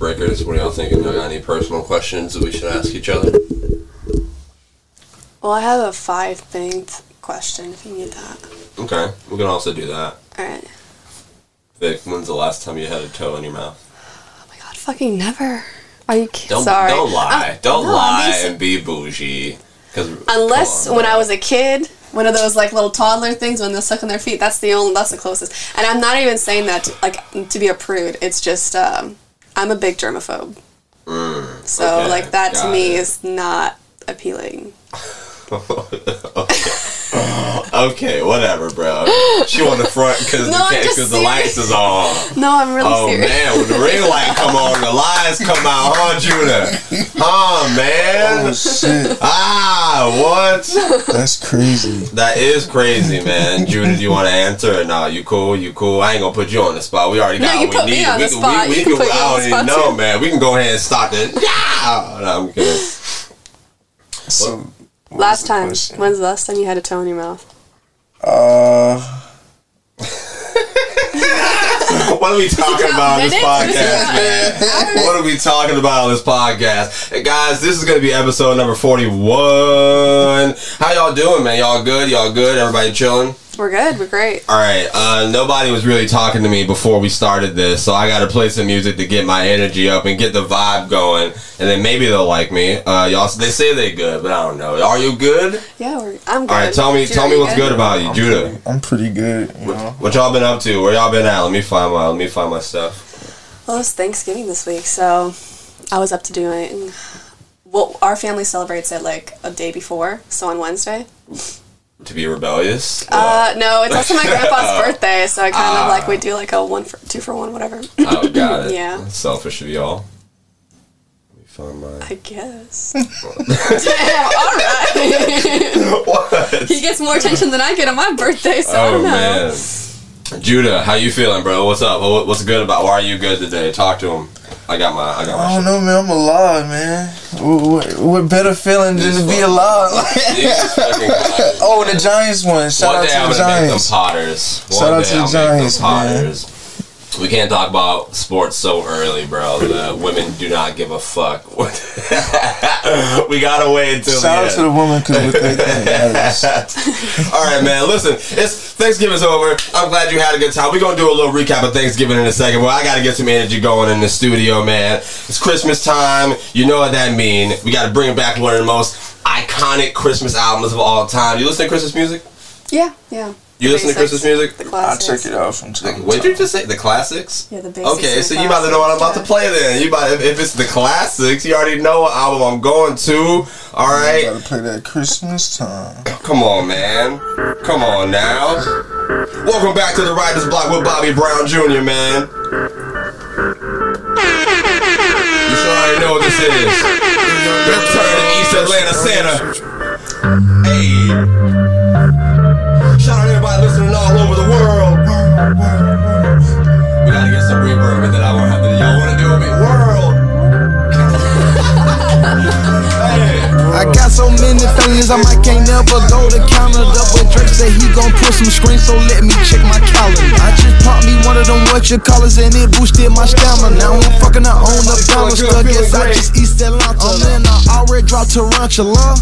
icebreakers. What are y'all thinking? Do you got any personal questions that we should ask each other? Well, I have a five thing question if you need that. Okay, we can also do that. Alright. Vic, when's the last time you had a toe in your mouth? Oh my god, fucking never. Are you kidding? Don't Sorry. don't lie. I'm- don't no, lie and be bougie. Cause Unless on, when. I was a kid, one of those like little toddler things when they're sucking their feet. That's the only. That's the closest. And I'm not even saying that to, like to be a prude. It's just um, I'm a big germaphobe. Mm, So okay, like that to got me it. is not appealing. okay. okay, whatever, bro. She on the front because No, I'm the lights is on. No, I'm really Oh serious. man, when the ring light come on, the lights come out, huh, Judah? Huh, man? Oh shit, Ah, what? that's crazy. That is crazy, man. Judah, do you want to answer or no? You cool? You cool? I ain't gonna put you on the spot. We already No, got you what put we me need. on we the can, spot. We, we You can, can put I on don't even know, too. man. We can go ahead and stop this. Yeah. No, I'm kidding. So what Last time. question? When's the last time you had a toe in your mouth? Uh, What are we talking about on this podcast, man? What are we talking about on this podcast? Hey, guys, this is going to be episode number 41. How y'all doing, man? Y'all good? Y'all good? Everybody chilling? We're good. We're great. All right. Uh, nobody was really talking to me before we started this, so I got to play some music to get my energy up and get the vibe going, and then maybe they'll like me. Uh, y'all, they say they good, but I don't know. Are you good? Yeah, we're, I'm good. All right. Tell me, Judah, tell me what's good about you, I'm Judah. pretty, I'm pretty good. You know, What y'all been up to? Where y'all been at? Let me find my, let me find my stuff. Well, it's Thanksgiving this week, so I was up to doing. Well, our family celebrates it like a day before, so on Wednesday. To be rebellious. Uh, no, it's also my grandpa's birthday, so I kind Ah. of like we do like a one for two for one, whatever. Oh, got it. Yeah. That's selfish of y'all. Let me find my. I guess. Damn. All right. what? he gets more attention than I get on my birthday, so I Oh don't know. man, Judah, how you feeling, bro? What's up? What's good about? Why are you good today? Talk to him. I got my. I got my. I don't shit. know, man. I'm alive, man. What, what, better feeling than to be alive? Niggas fucking got it. oh, the Giants won. Shout One out to the gonna make them Giants. Potters. One Shout out to the Giants, man. Potters. We can't talk about sports so early, bro. The women do not give a fuck. we gotta wait until Shout the out to the end. woman because what they. All right, man. Listen, it's Thanksgiving's over. I'm glad you had a good time. We're gonna do a little recap of Thanksgiving in a second. Well, I gotta get some energy going in the studio, man. It's Christmas time. You know what that means. We gotta bring back one of the most iconic Christmas albums of all time. You listen to Christmas music? Yeah, yeah. You listen to Christmas music? The I'll classics. check it out from time to What did you just say? The classics? Yeah, the basics. Okay, so the you about to know what I'm about to play then. You about if, if it's the classics, you already know what album I'm going to. All right, Gotta play that Christmas time. come on, man, come on now. Welcome back to the Writers Block with Bobby Brown Jr. Man. You sure already know what this is? The return of East Atlanta Santa. Hey. Listening all over the world. We gotta get some reverb and then I won't have to. Y'all wanna do it with me? World. hey. I got so many feelings, I might can't never go to Canada. But Drake said he gon' put some screens, so let me check my calendar. I just popped me one of them what you callers and it boosted my stamina. Now I'm fucking I own the balance, Feeling guess I feeling just East Atlanta. Uh-huh. Oh man, I already dropped Tarantula.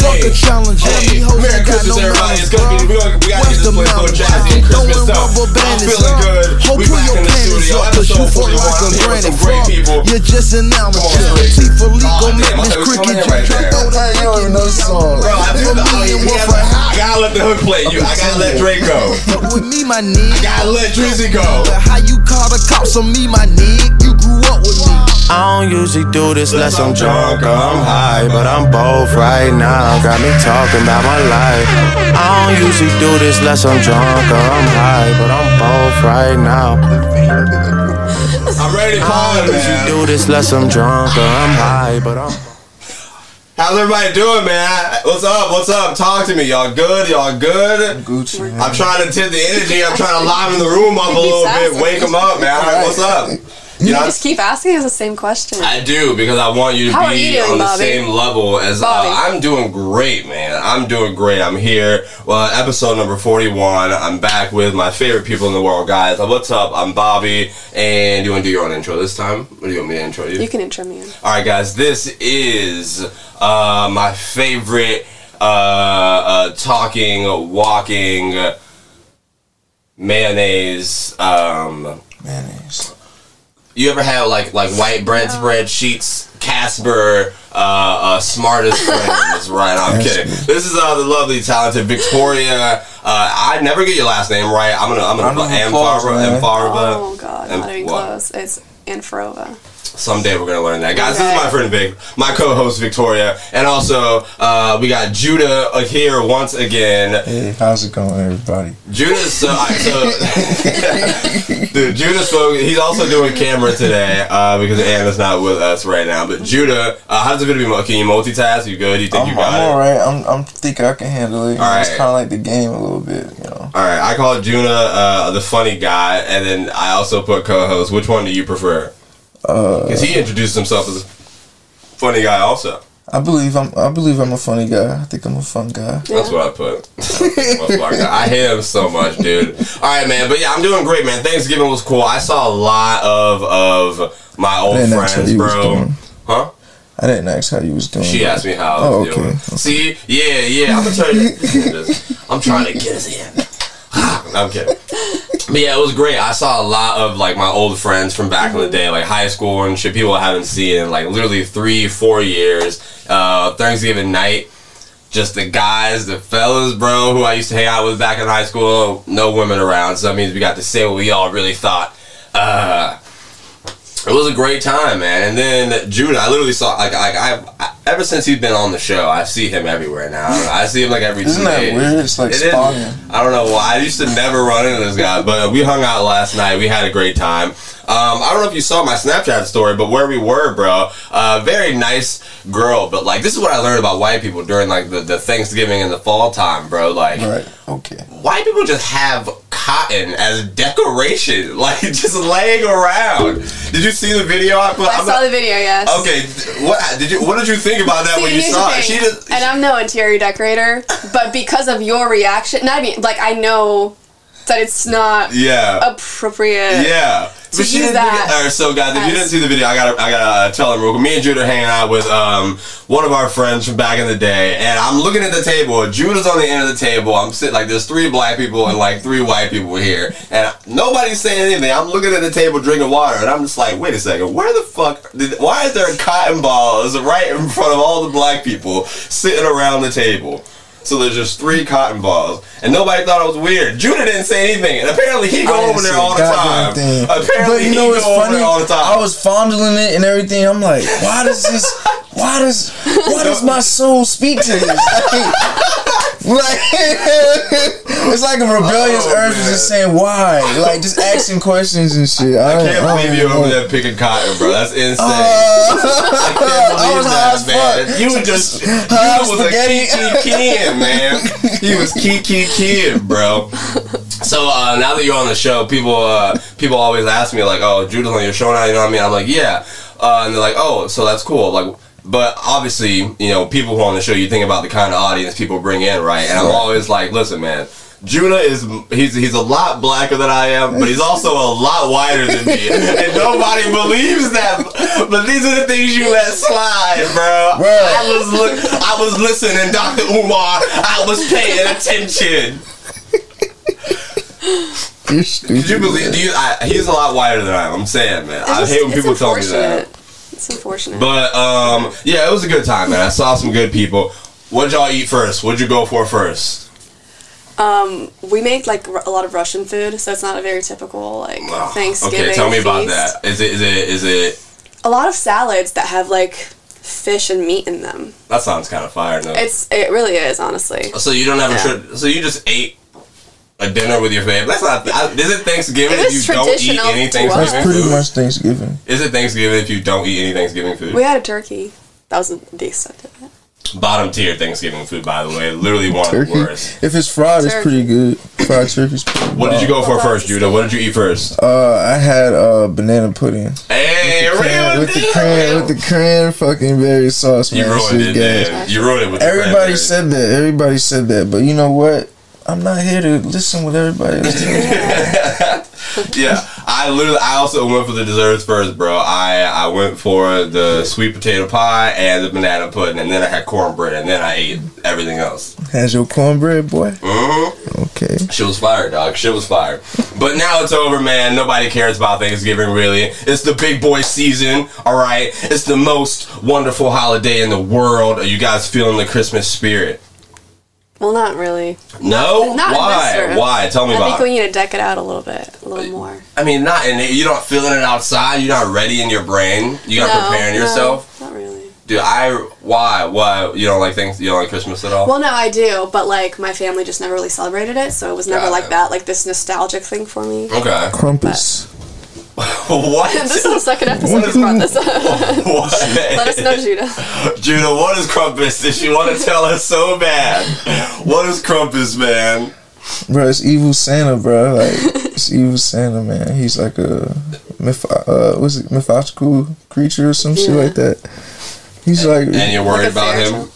Fuck Hey, a challenge, Hey, me hoes Merry ain't got Christmas, no everybody. It's gonna be, bruh. we gotta, we gotta get this place so jazzy and Christmas stuff. I'm feeling huh? good. Ho, We pull back your in the studio. up, cause you Episode fuck 41. like a I'm here with some great Fuck, people. You're just an amateur. Drake. T for gon' make this thought it was cricket coming in drink. right Drink there. throw the Hey, you don't even know song. Bro, I, do For the, me I, and he one has- for I half. gotta let the hook play. You, I gotta let Drake go. Fuck with me, my nigga. Gotta let Drizzy go. How you call the cops on me, my nigga? You grew up with me. I don't usually do this unless I'm drunk or I'm high, but I'm both right now. Got me talking about my life. I don't usually do this unless I'm drunk or I'm high, but I'm both right now. I'm ready to call I it, don't usually man. do this unless I'm drunk or I'm high, but I'm. How's everybody doing, man? What's up? What's up? Talk to me. Y'all good? Y'all good? Gucci, I'm trying to tip the energy. I'm trying to liven the room up a little bit, wake them up, man. All right, what's up? You You know, just keep asking us the same question. I do because I want you to How be you doing, on the Bobby? same level as uh, Bobby. I'm doing great, man. I'm doing great. I'm here. Well, episode number 41. I'm back with my favorite people in the world, guys. Uh, What's up? I'm Bobby, and you want to do your own intro this time? Or do you want me to intro you? you can intro me in. All right, guys. This is uh, my favorite uh, uh, talking, walking mayonnaise. Um, Mayonnaise. You ever had like like white bread spread sheets? Casper, uh, uh, smartest friends. right, I'm kidding. This is uh, the lovely, talented Victoria. Uh, I never get your last name right. I'm gonna I'm I'm gonna even Amfarva. close, man. Amfarva. Oh god, and not even what? close. It's Infrova. Someday we're gonna learn that, guys. This is my friend Vic, my co-host Victoria, and also uh, we got Judah uh, here once again. Hey, how's it going, everybody? Judah's so, so dude. Judah spoke. He's also doing camera today uh, because Anna's not with us right now. But Judah, uh, how does it feel to be? Can you multitask? You good? You think I'm, you got I'm it? all right. I'm, I'm think I can handle it. All It's kind of like the game a little bit, you know. All right. I call Judah uh, the funny guy, and then I also put co-host. Which one do you prefer? Uh, Because he introduced himself as a funny guy, also. I believe I'm. I believe I'm a funny guy. I think I'm a fun guy. That's what I put. I hate him so much, dude. All right, man. But yeah, I'm doing great, man. Thanksgiving was cool. I saw a lot of of my old friends, bro. Huh? I didn't ask how you was doing. She asked me how I Oh, was okay. doing. See, yeah, yeah. I'm gonna tell you. I'm trying to get us in. I'm kidding. But yeah, it was great. I saw a lot of like my old friends from back in the day, like high school and shit. People I haven't seen in like literally three, four years. Uh, Thanksgiving night, just the guys, the fellas, bro, who I used to hang out with back in high school. No women around, so that means we got to say what we all really thought. Uh, it was a great time, man. And then Judah, I literally saw like like I, I ever since he's been on the show, I see him everywhere now. I, I see him like every Isn't two that days. weird? It's like It is. I don't know why. I used to never run into this guy, but we hung out last night. We had a great time. Um, I don't know if you saw my Snapchat story, but where we were, bro, uh, very nice girl. But like, this is what I learned about white people during like the, the Thanksgiving and the fall time, bro. Like, Right. Okay. white people just have cotton as decoration, like just laying around. Did you see the video I put? I saw not- the video. Yes. Okay, what did you? What did you think about that See, when you saw it? She just. and I'm no interior decorator, but because of your reaction, not even like I know that it's not yeah. appropriate. Yeah. to she that it- or so guys, if you didn't see the video, I gotta I gotta uh, tell them real quick. Me and Judah are hanging out with um one of our friends from back in the day, and I'm looking at the table. Judah's on the end of the table. I'm sitting like there's three black people and like three white people here, and nobody's saying anything. I'm looking at the table drinking water, and I'm just like, wait a second, where the fuck? Did, why is there cotton balls right in front of all the black people sitting around the table? So there's just three cotton balls, and nobody thought it was weird. Judah didn't say anything, and apparently he go over there all the time. thing. Apparently but you he know what's funny? there all the time. I was fondling it and everything. I'm like, why does this? Why does? Why does my soul speak to this? like, it's like a rebellious Oh, urge man. just saying why, like just asking questions and shit. I, I can't I believe you even over there picking cotton, bro. That's insane. Uh, I can't I believe was high as that, man. fuck. You were just, you as was a spaghetti. kiki kid, man. He was kiki kid, bro. So uh, now that you're on the show, people uh, people always ask me like, "Oh, Judah's on your show now," you know what I mean? I'm like, "Yeah," uh, and they're like, "Oh, so that's cool." Like, but obviously, you know, people who are on the show, you think about the kind of audience people bring in, right? And I'm always like, "Listen, man." Judah is he's he's a lot blacker than I am, but he's also a lot whiter than me, and nobody believes that. But these are the things you let slide, bro. Bro. I was look, I was listening, Doctor Umar. I was paying attention. You're stupid. Did you believe? Do you, I, he's a lot whiter than I am. I'm saying, man. It's I just- hate when people tell me that. It's unfortunate. But um, yeah, it was a good time, man. I saw some good people. What'd y'all eat first? What'd you go for first? um, we make like r- a lot of Russian food, so it's not a very typical like Oh, Thanksgiving. Okay, tell me about that. Is it is it is it? A lot of salads that have like fish and meat in them. That sounds kind of fire. No. It's it really is honestly. so you don't have a Yeah. tri- so you just ate a dinner with your family. That's not. I, is it Thanksgiving It if you don't eat traditional any Thanksgiving us. That's pretty food? much Thanksgiving. Is it Thanksgiving if you don't eat any Thanksgiving food? We had a turkey. That was the extent of it. Bottom tier Thanksgiving food, by the way. Literally one of the Turkey. worst. If it's fried, it's pretty good. Fried turkey's pretty What did you go for first, that's Judah? What did you eat first? Uh, I had uh banana pudding. Hey, real with the deal, cran, with the cran fucking berry sauce, man. You ruined it, man. You ruined it with Everybody cranberry. said that. Everybody said that. But you know what? I'm not here to listen with everybody else. yeah, I literally, I also went for the desserts first, bro. I I went for the sweet potato pie and the banana pudding, and then I had cornbread, and then I ate everything else. Has your cornbread, boy? hmm Okay. Shit was fired, dog. Shit was fired. But now it's over, man. Nobody cares about Thanksgiving, really. It's the big boy season, all right? It's the most wonderful holiday in the world. Are you guys feeling the Christmas spirit? Well, not really. No? Not Why? Why? Tell me I about think it. we need to deck it out a little bit, a little more. I mean, not in it. You're not feeling it outside. You're not ready in your brain. You're not No, preparing no, yourself. Not really. Dude, I why why you don't like things? You don't like Christmas at all? Well, no, I do, but like my family just never really celebrated it, so it was never Got like it. that, like this nostalgic thing for me. okay. Krampus. what? this is the second episode we brought this up. what? Let us know, Judah. Judah, what is Krampus? Did you want to tell us so bad? What is Krampus, man? Bro, it's evil Santa, bro. Like it's evil Santa, man. He's like a myth, uh, what's it, mythological creature or some shit like that. He's like, And you're worried Like about him?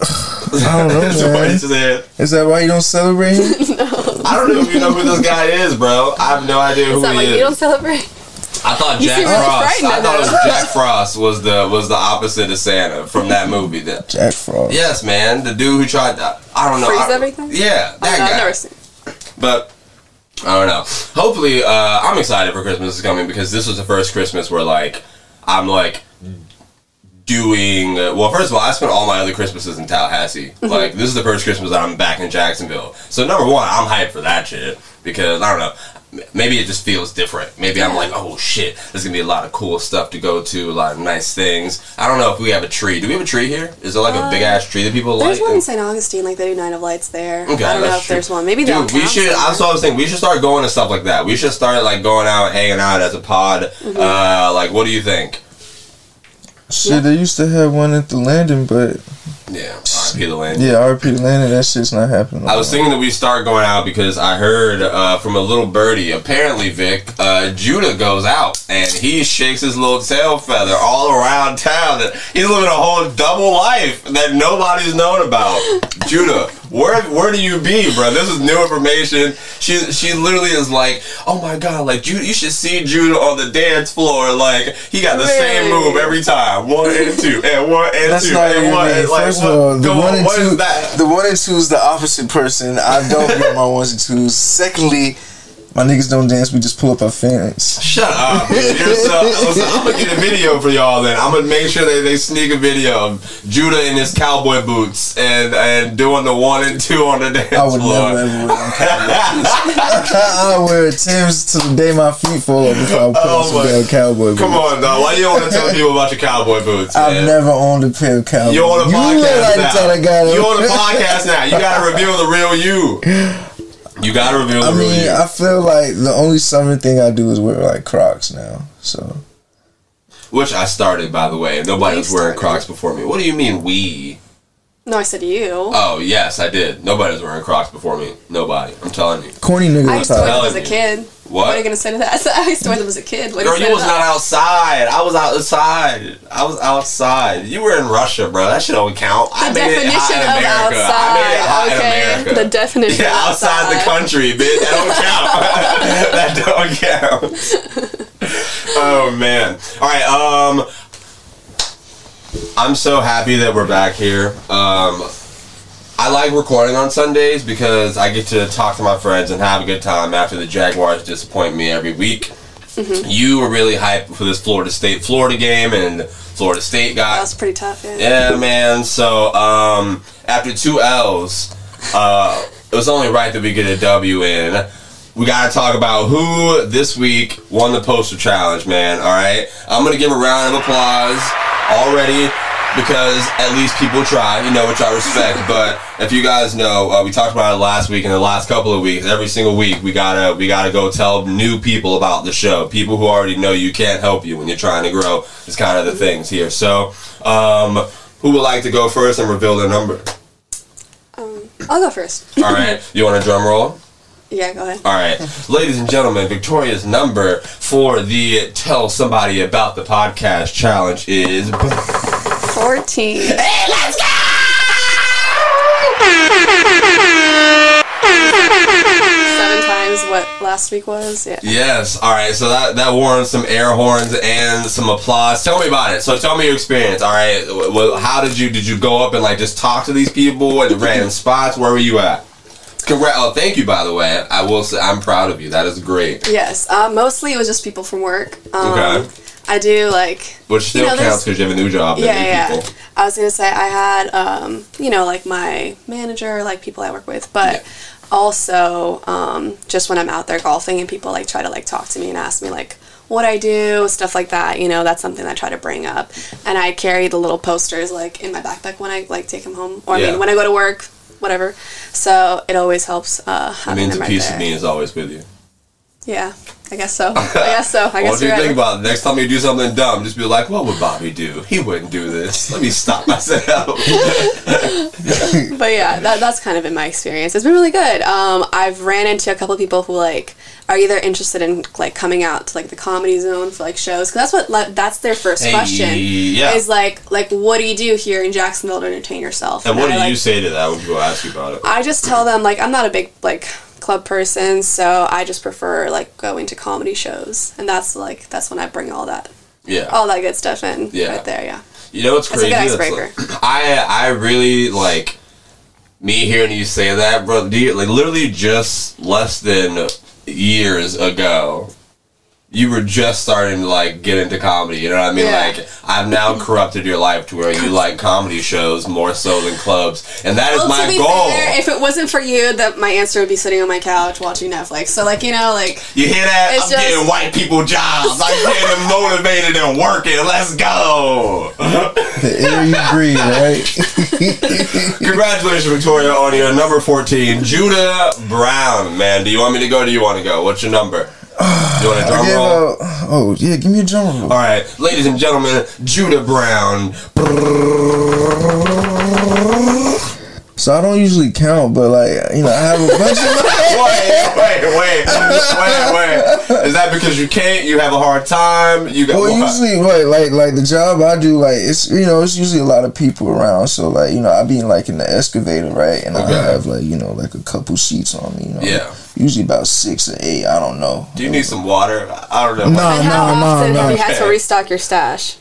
I don't know, That's what he man. Is that why you don't celebrate him? I don't know if you know who this guy is, bro. I have no idea who Is that he like is. you don't celebrate? I thought You Jack really Frost. I thought it was Jack Frost was the was the opposite of Santa from that movie. That Jack Frost. yes, man, the dude who tried that. I don't know. Freeze I everything? Yeah, Oh, that I've guy. never seen. But I don't know. Hopefully, uh, I'm excited for Christmas is coming because this was the first Christmas where like I'm like doing well. First of all, I spent all my other Christmases in Tallahassee. Mm-hmm. Like this is the first Christmas that I'm back in Jacksonville. So number one, I'm hyped for that shit because I don't know. Maybe it just feels different. Maybe I'm like, oh shit, there's gonna be a lot of cool stuff to go to, a lot of nice things. I don't know if we have a tree. Do we have a tree here? Is there like a big ass tree that people Uh, There's like? one in St. Augustine, like they do Night of Lights there. Okay, I don't know if there's one. Maybe Dude, we should. That's what I was thinking. We should start going to stuff like that. We should start like going out, hanging out as a pod. Mm-hmm. Uh, like, what do you think? Shit, they used to have one at the landing, but Yeah, RP the land. yeah, RP the landing, that shit's not happening. I was thinking that we start going out because I heard uh, from a little birdie. Apparently, Vic uh, Judah goes out and he shakes his little tail feather all around town. He's living a whole double life that nobody's known about. Judah, where where do you be, bro? This is new information. She she literally is like, oh my god, like Judah, you should see Judah on the dance floor. Like he got the same move every time, one and two, and one and That's two, not and one. and like, First what- of all, the one on, and what is two, that? the one and two is the opposite person. I don't get my ones and twos. Secondly, my niggas don't dance. We just pull up our fans. Shut up. So, listen, I'm gonna get a video for y'all then. I'm gonna make sure that they sneak a video of Judah in his cowboy boots and and doing the one and two on the dance I would floor. never ever wear them cowboy boots. I wear Tim's to the day my feet fall off before I put Oh on some damn cowboy boots. Come on, dog. Why you don't want to tell people about your cowboy boots? I've never owned a pair of cowboy You on a podcast like now. the type of guy that- you on a podcast now. You gotta reveal the real you. You gotta reveal the I real mean, you. I feel like the only summer thing I do is wear like Crocs now. So Which I started, by the way. Nobody You was wearing started. Crocs before me. What do you mean we? No, I said you. Oh yes, I did. Nobody was wearing Crocs before me. Nobody. I'm telling you. corny nigga. I used to wear them as a you. kid. What? What are you gonna say to that? I used to wear them as a kid. What Girl, you you was not outside. I was outside. I was outside. You were in Russia, bro. That shit don't count. I The hot definition of America. I made it hot outside. Okay, the definition yeah, of outside the country, bitch. That don't count. that don't count. oh man. All right. Um, I'm so happy that we're back here. Um, I like recording on Sundays because I get to talk to my friends and have a good time after the Jaguars disappoint me every week. You were really hyped for this Florida State Florida game, and Florida State got That was pretty tough. Yeah. yeah, man. So um, after two L's, uh, it was only right that we get a W in. We gotta talk about who this week won the poster challenge, man. All right, I'm gonna give a round of applause already because at least people try, you know, which I respect. but if you guys know, uh, we talked about it last week and the last couple of weeks. Every single week, we gotta we gotta go tell new people about the show. People who already know you can't help you when you're trying to grow. Is kind of the things here. So. Um, Who would like to go first and reveal their number? Um, I'll go first. All right, you want a drum roll? Yeah, go ahead. All right, ladies and gentlemen, Victoria's number for the Tell Somebody About the Podcast challenge is. 14. Hey, let's go! Seven times what last week was. Yeah. Yes. All right. So that that warrants some air horns and some applause. Tell me about it. So tell me your experience. All right. Well, how did you did you go up and like just talk to these people at random spots? Where were you at? Congrats. Oh, thank you. By the way, I will say I'm proud of you. That is great. Yes. Uh, mostly it was just people from work. Um, Okay. I do like. Which still you know, counts because you have a new job. Yeah, yeah. people. I was gonna say I had, um, you know, like my manager, like people I work with, but Yeah. also um, just when I'm out there golfing and people like try to like talk to me and ask me like what I do, stuff like that. You know, that's something I try to bring up. And I carry the little posters like in my backpack when I like take them home, or I mean when I go to work, whatever. So it always helps uh, It means a right piece there. of me is always with you. Yeah, I guess so. I guess so. I What do you you're think about it? Next time you do something dumb, just be like, "What would Bobby do? He wouldn't do this. Let me stop myself." but yeah, that, that's kind of been my experience. It's been really good. Um, I've ran into a couple of people who like are either interested in like coming out to like the comedy zone for like shows because that's what like, that's their first Hey, question yeah. is like like what do you do here in Jacksonville to entertain yourself? and what do I, you say to that when people ask you about it? I just tell them like I'm not a big like club person, so I just prefer like going to comedy shows, and that's like that's when I bring all that Yeah. all that good stuff in Yeah. right there. Yeah. You know what's That's a crazy? good icebreaker. like- I I really like me hearing you say that, bro. Do you, like literally just less than years ago, you were just starting to like get into comedy. You know what I mean? Yeah. Like I've now corrupted your life to where you like comedy shows more so than clubs, and that is Well, my to be goal. fair, if it wasn't for you, that my answer would be sitting on my couch watching Netflix. So like you know, like You hear that? It's I'm just- getting white people jobs. I'm getting them motivated and working. Let's go. The air you breathe, right? Congratulations, Victoria, on your number 14, Judah Brown. Man, do you want me to go? Or do you want to go? What's your number? You want a drum roll? out, oh yeah, give me a drum roll. All right, ladies and gentlemen, Judah Brown. So I don't usually count, but like you know, I have a bunch of. Wait, wait, wait, wait, wait. Is that because you can't? You have a hard time? You got Well, usually, right, like like the job I do, like it's you know it's usually a lot of people around. So like you know I be in like in the excavator, right, and Okay. I have like you know like a couple sheets on me. You know, Yeah. Usually about six or eight. I don't know. Do you need some water? I don't know. No, and how no, often no, have no. you had to restock your stash?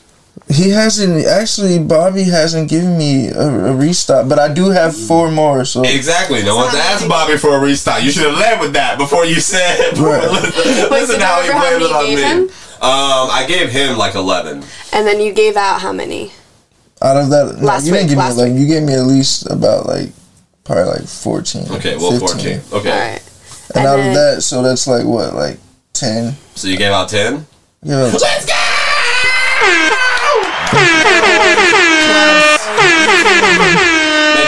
He hasn't actually. Bobby hasn't given me a, a restock, but I do have four more. So Exactly. No one's how asked Bobby for a restock. You should have led with that before you said. Right. listen Wait, so do how you he remember how blamed many it on me. him? Um, I gave him like eleven. And then you gave out how many? out of that, no, Last you didn't week, give me last like you gave me at least about like probably like fourteen. Okay, well, 15. fourteen. Okay, All right. And, And out then- of that, so that's like what, like ten? so you gave out ten. Yeah, Let's go! Maybe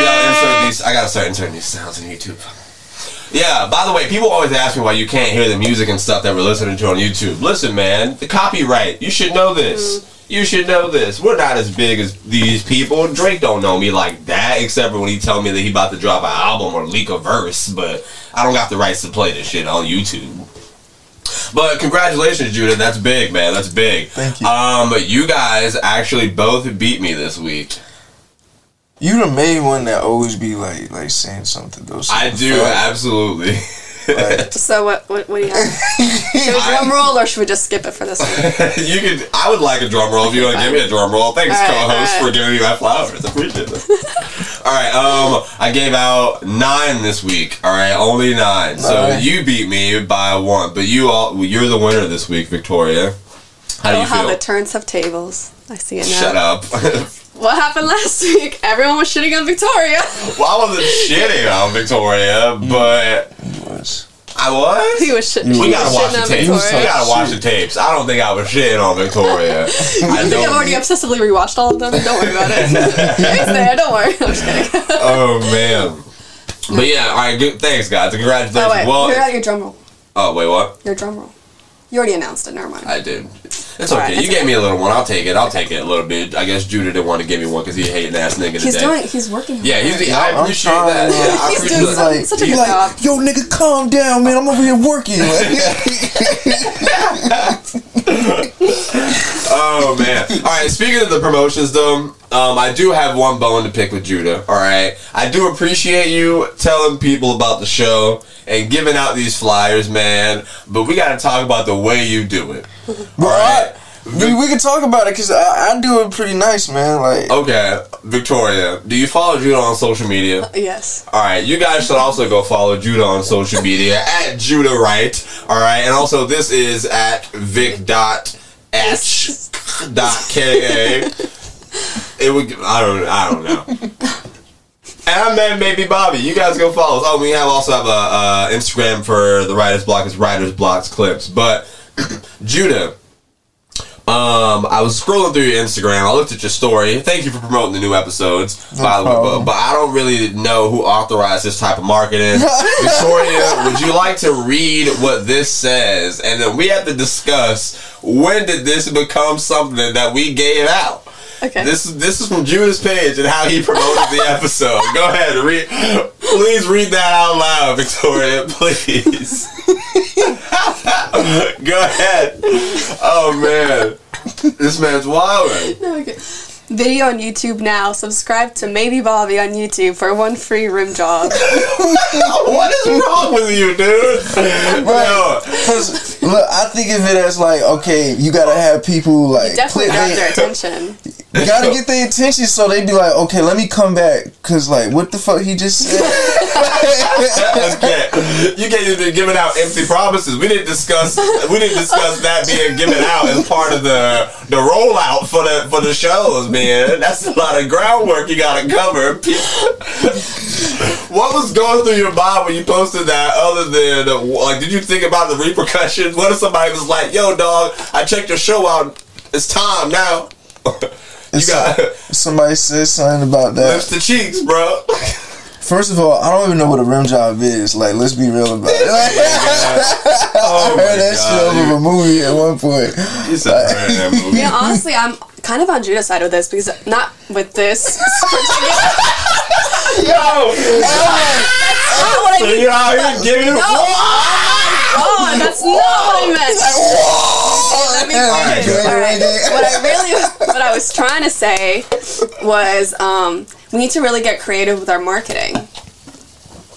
I'll insert these. I gotta start inserting these sounds in YouTube. Yeah, by the way, people always ask me why you can't hear the music and stuff that we're listening to on YouTube. Listen, man, the copyright. You should know this. Mm-hmm. You should know this. We're not as big as these people. Drake don't know me like that, except for when he tell me that he about to drop an album or leak a verse. But I don't got the rights to play this shit on YouTube. But congratulations, Judah. That's big, man. That's big. Thank you. Um, you guys actually both beat me this week. you the main one that always be like like saying something Those I do absolutely. like, So what? What, what do you have? Should we drum roll or should we just skip it for this one? you could. I would like a drum roll if you want to give me a drum roll. Thanks, All right, co-host, all right. for giving me my flowers. Appreciate it. all right. Um, I gave out nine this week. All right, only nine. So Alright. you beat me by one, but you all, you're the winner this week, Victoria. How do Oh, you how feel? the turns have tables. I see it now. Shut up. What happened last week? Everyone was shitting on Victoria. well, I wasn't shitting on Victoria, but was. I was. he was shit. We We gotta watch the tapes. We gotta watch the tapes. I don't think I was shitting on Victoria. I I think I've already obsessively rewatched all of them. Don't worry about it. it's there. Don't worry. I'm just kidding. Oh man. But yeah, all right. Good. Thanks, guys. Congratulations. Oh wait, well, you're out your drum roll. oh wait, what? Your drum roll. You already announced it. Never mind. I did. It's Alright, okay. You it's gave me a little one. I'll take it. I'll take it a little bit. I guess Judah didn't want to give me one because he a hating ass nigga He's today. doing. He's working. yeah, he's. hard. I I'm appreciate that. Yeah, I He's appreciate doing that. like, such a good like, job. yo, nigga, calm down, man. I'm over here working. Oh man! All right. Speaking of the promotions, though, um, I do have one bone to pick with Judah. All right, I do appreciate you telling people about the show and giving out these flyers, man. But we got to talk about the way you do it. All right. we, we can talk about it because I, I do it pretty nice, man. Like, Okay, Victoria, do you follow Judah on social media? Yes. All right, you guys should also go follow Judah on social media at Judah Rite. All right, and also this is at Vic dot H dot K A. It would. I don't. I don't know. And met maybe Bobby. You guys go follow us. Oh, we have also have a uh, Instagram for the Writers Block. It's Writers Blocks Clips. But Judah, um, I was scrolling through your Instagram. I looked at your story. Thank you for promoting the new episodes, by the way. But, but I don't really know who authorized this type of marketing. Victoria, would you like to read what this says, and then we have to discuss when did this become something that we gave out? Okay. This is this is from Judah's page and how he promoted the episode. Go ahead, read. Please read that out loud, Victoria. Please. Go ahead. Oh man, this man's wild. No, okay. Video on YouTube now. Subscribe to Maybe Bobby on YouTube for one free rim job. What is wrong with you, dude? No. Cause look, I think of it as like, okay, you gotta have people like Definitely click got their attention. You gotta get their attention so they be like, okay, let me come back. Cause like, what the fuck he just said? You can't even be giving out empty promises. We didn't discuss. We didn't discuss that being given out as part of the the rollout for the for the shows, man. That's a lot of groundwork you got to cover. what was going through your mind when you posted that? Other than like, did you think about the repercussions? What if somebody was like, "Yo, dog, I checked your show out. It's time now." you got Somebody said something about lips that. to cheeks, bro. First of all, I don't even know what a rim job is. Like, let's be real about it. Oh I heard that God, shit off you- a movie at one point. You said that movie. Honestly, I'm kind of on Judah's side with this because not with this. Yo, not what I so you're out here giving. No. Oh, that's not what I meant. Let me Alright, finish. Alright. What I really, what I was trying to say was, um, we need to really get creative with our marketing.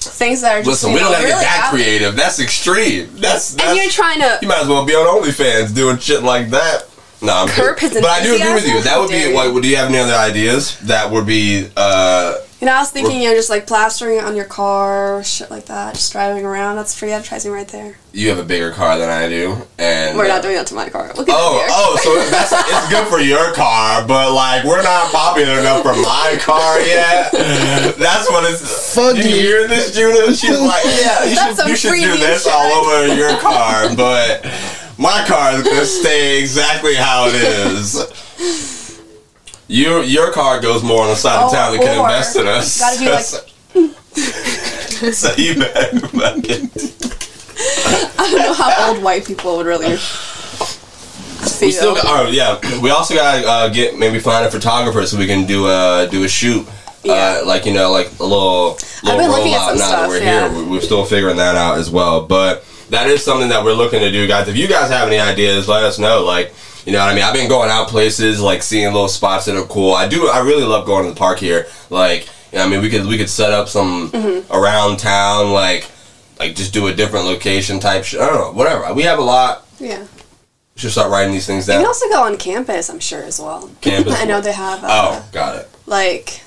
Things that are just Listen, we don't know, gotta really get that out- creative. That's extreme. That's, that's And you're trying to you might as well be on OnlyFans doing shit like that. No, I'm Curb his But I do agree with you. That would be like. Do you have any other ideas that would be? uh You know, I was thinking, you know, just like plastering it on your car, shit like that, just driving around. That's free advertising right there. You have a bigger car than I do, and We're uh, not doing that to my car. Look at Oh, oh, so that's it's good for your car, but like we're not popular enough for my car yet. That's what it's. Fuck you you. hear this, Judah? She's like, yeah, you That's should you should do this shit. all over your car, but my car is gonna stay exactly how it is. Your your car goes more on the side of Oh, town that can invest in us. gotta be like- so you better fucking. I don't know how old white people would really feel. We still got, oh yeah. We also gotta uh, get maybe find a photographer so we can do a do a shoot. Yeah. Uh, like you know, like a little little been looking at rollout some now that stuff, we're yeah. here. We're still figuring that out as well. But that is something that we're looking to do, guys. If you guys have any ideas, let us know. Like you know what I mean. I've been going out places, like seeing little spots that are cool. I do. I really love going to the park here. Like you know, I mean, we could we could set up some Mm-hmm. around town, like like just do a different location type. Sh- I don't know, whatever. We have a lot. yeah. We should start writing these things You down. can also go on campus, I'm sure, as well. Campus? I know they have, uh, Oh, got it. like,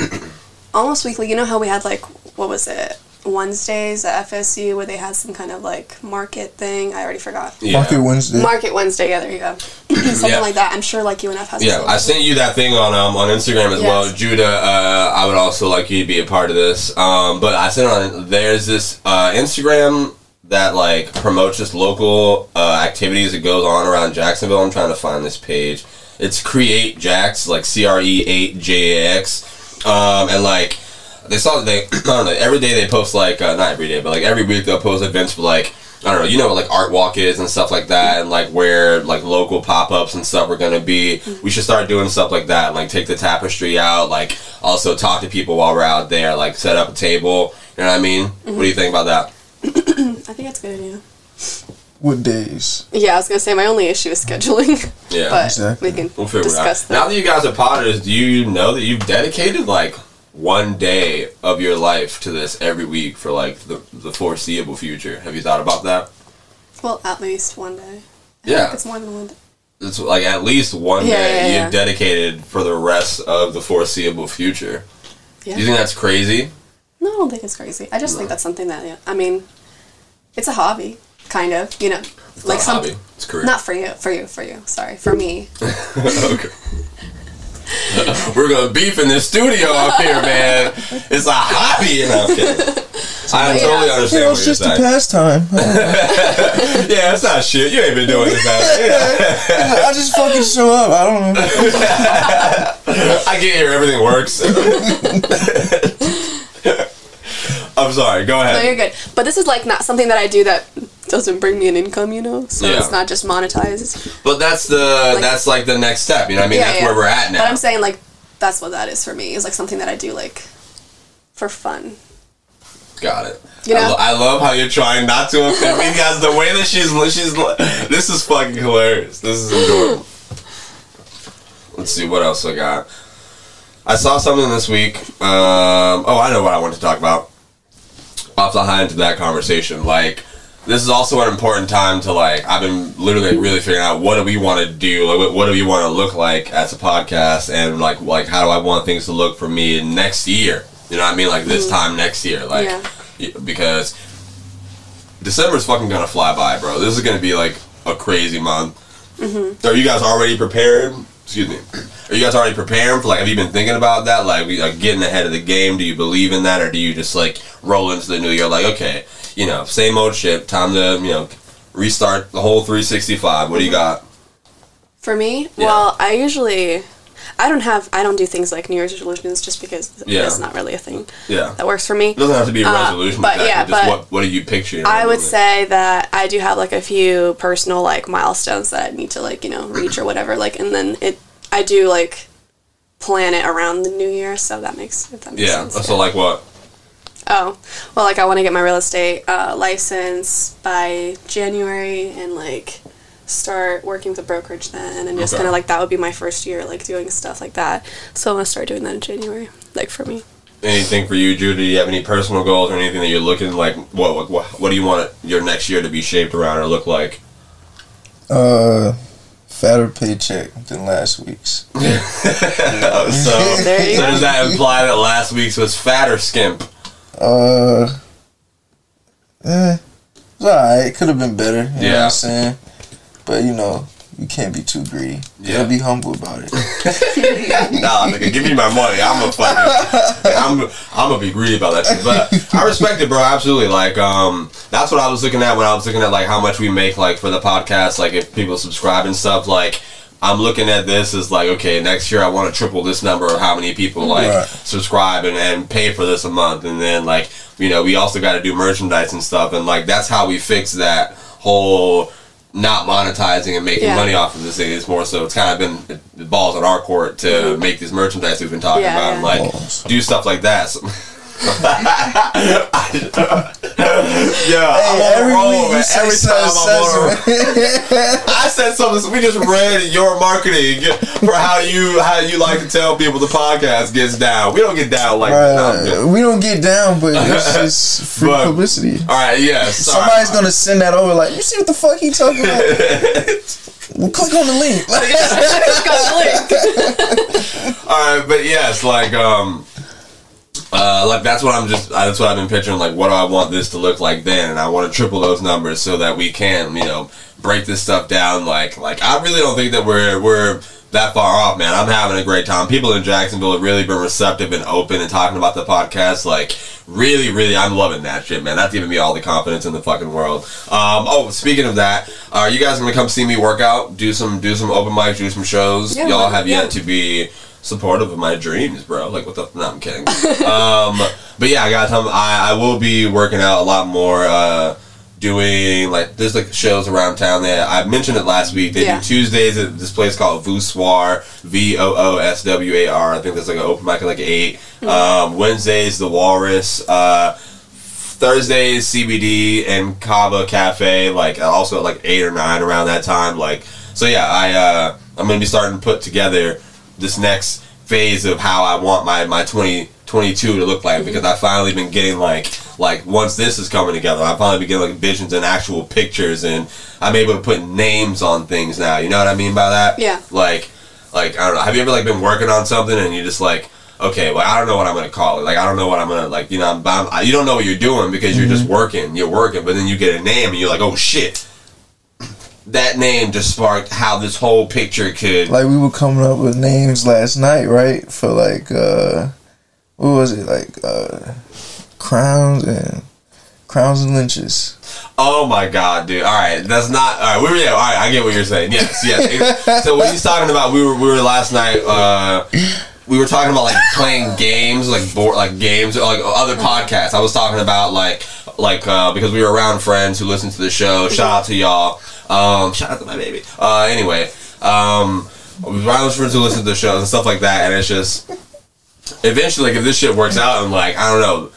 almost weekly. You know how we had, like, what was it? Wednesdays at FSU where they had some kind of, like, market thing. I already forgot. Yeah. Market Wednesday. Market Wednesday, yeah, there you go. Something Yeah. like that. I'm sure, like, UNF has Yeah. I sent you that thing on um, on Instagram as well, Judah. Uh, I would also like you to be a part of this. Um, but I sent on there's this uh, Instagram that like promotes just local uh, activities that goes on around Jacksonville. I'm trying to find this page. It's Create Jax, like C R E eight J A X, um, and like they saw they I don't know every day they post like uh, not every day but like every week they'll post events for like I don't know, you know what like art walk is and stuff like that, and like where like local pop ups and stuff are gonna be. We should start doing stuff like that. Like take the tapestry out. Like also talk to people while we're out there. Like set up a table. You know what I mean? What do you think about that? I think that's a good idea. What days? Yeah, I was gonna say my only issue is scheduling. Yeah. but Exactly. we can We'll figure discuss it out. Now that. that you guys are potters, do you know that you've dedicated like one day of your life to this every week for like the, the foreseeable future? Have you thought about that? Well, at least one day. I Yeah. it's more than one day. It's like at least one Yeah, day yeah, yeah. you've dedicated for the rest of the foreseeable future. Yeah. Do you think that's crazy? No, I don't think it's crazy. I just think that's something that, yeah, I mean, it's a hobby, kind of. You know, It's like something. hobby. It's career. Not for you, for you, for you. Sorry, for me. okay. We're gonna beef in this studio up here, man. It's a hobby. No, I'm kidding. I Yeah. totally You understand know, what it's just a pastime. Yeah, it's not shit. You ain't been doing this. Yeah. I just fucking show up. I don't know. I get here, everything works. I'm sorry. Go ahead. No, you're good. But this is like not something that I do that doesn't bring me an income, you know? So Yeah. it's not just monetized. But that's the that's like the next step. You know, what I mean, Yeah, that's yeah. where we're at now. But I'm saying like that's what that is for me. It's like something that I do like for fun. Got it. You I, know? lo- I love how you're trying not to offend me because the way that she's she's this is fucking hilarious. This is adorable. Let's see what else I got. I saw something this week. Um, oh, I know what I want to talk about. Off the high into that conversation, like this is also an important time to like. I've been literally really figuring out what do we want to do, like what, what do we want to look like as a podcast, and like like how do I want things to look for me next year. You know what I mean? Like this mm. time next year, like Yeah. because December's fucking gonna fly by, bro. This is gonna be like a crazy month. Mm-hmm. Are you guys already prepared? Excuse me. Are you guys already preparing for like? Have you been thinking about that? Like, we, like getting ahead of the game. Do you believe in that, or do you just like roll into the new year like, okay, you know, same old shit. Time to you know restart the whole 365. What do you mm-hmm. got? For me, Yeah. well, I usually I don't have I don't do things like New Year's resolutions just because Yeah. it's not really a thing Yeah, that works for me. it doesn't have to be a Uh, resolution, but exactly. yeah, just but what what do you picture? I would say that I do have like a few personal like milestones that I need to like you know reach or whatever like and then it I do like plan it around the new year so that makes if that makes yeah. sense. So like what? Oh, well, like I want to get my real estate uh, license by January and like start working with a brokerage then, and just Okay. kind of like that would be my first year like doing stuff like that. So I'm gonna start doing that in January, like for me. Anything for you, Judy? Do you have any personal goals or anything that you're looking like? What what what, what do you want your next year to be shaped around or look like? Uh, fatter paycheck than last week's. so, There you so does that imply that last week's was fatter skimp? Uh, eh, it's alright. It could have been better. You know what Yeah. I'm saying? But you know, you can't be too greedy. You Yeah. gotta be humble about it. Nah, nigga, give me my money. I'm a fucking, I'm, I'm gonna be greedy about that shit. But I respect it, bro. Absolutely. Like, um, that's what I was looking at when I was looking at like how much we make like for the podcast. Like, if people subscribe and stuff. Like, I'm looking at this as like, okay, next year I want to triple this number of how many people like Right. subscribe and, and pay for this a month, and then like, you know, we also got to do merchandise and stuff, and like that's how we fix that whole not monetizing and making Yeah. money off of this thing. It's more so it's kind of been the balls on our court to mm-hmm. make this merchandise we've been talking Yeah, about and like Balls. do stuff like that. So- yeah, I'm on every roll, week you man. say Every time something I'm on a. I said something. so We just read your marketing for how you how you like to tell people the podcast gets down. We don't get down like that. No, I'm Right. good. we don't get down, but it's just free But- publicity. All right, yes. sorry. Somebody's gonna send that over. Like, you see what the fuck he talking about? well, click on the link. All right, but yes, like um, uh, like that's what I'm just uh, that's what I've been picturing. Like, what do I want this to look like then? And I want to triple those numbers so that we can, you know, break this stuff down. Like, like I really don't think that we're we're that far off, man. I'm having a great time. People in Jacksonville have really been receptive and open and talking about the podcast. Like, really, really, I'm loving that shit, man. That's giving me all the confidence in the fucking world. Um, oh, speaking of that, are you guys gonna come see me work out? Do some do some open mics, do some shows. Yeah, Y'all have yet to be supportive of my dreams, bro. Like, what the? No, I'm kidding. um, but yeah, I got some. I, I will be working out a lot more. Uh, doing like there's like shows around town there. I mentioned it last week. They Yeah. do Tuesdays at this place called Vooswar, V O O S W A R. I think there's like an open mic at like 8 Um, Wednesdays the Walrus. Uh, Thursdays CBD and Kava Cafe. Like also at like eight or nine around that time. Like so yeah. I uh, I'm gonna be starting to put together this next phase of how I want my my 2022 to look like because mm-hmm. I finally been getting like like once this is coming together, I finally been getting like visions and actual pictures and I'm able to put names on things now. You know what I mean by that? Yeah. Like like I don't know. Have you ever like been working on something and you just like okay, well I don't know what I'm gonna call it. Like I don't know what I'm gonna like. You know, I'm, I'm, you don't know what you're doing because you're mm-hmm. just working. You're working, but then you get a name and you're like, oh shit. That name just sparked how this whole picture could Like we were coming up with names last night, right? For like uh what was it? Like uh crowns and crowns and lynches. Oh my god, dude! All right, that's not all right. We were yeah. All right, I get what you're saying. Yes, yes. so what he's talking about, we were we were last night. uh We were talking about like playing games, like board, like games, like other podcasts. I was talking about like like uh because we were around friends who listen to the show. Shout out to y'all. Um, shout out to my baby. Uh, anyway, um, were around friends who listen to the shows and stuff like that, and it's just eventually, like if this shit works out, and like I don't know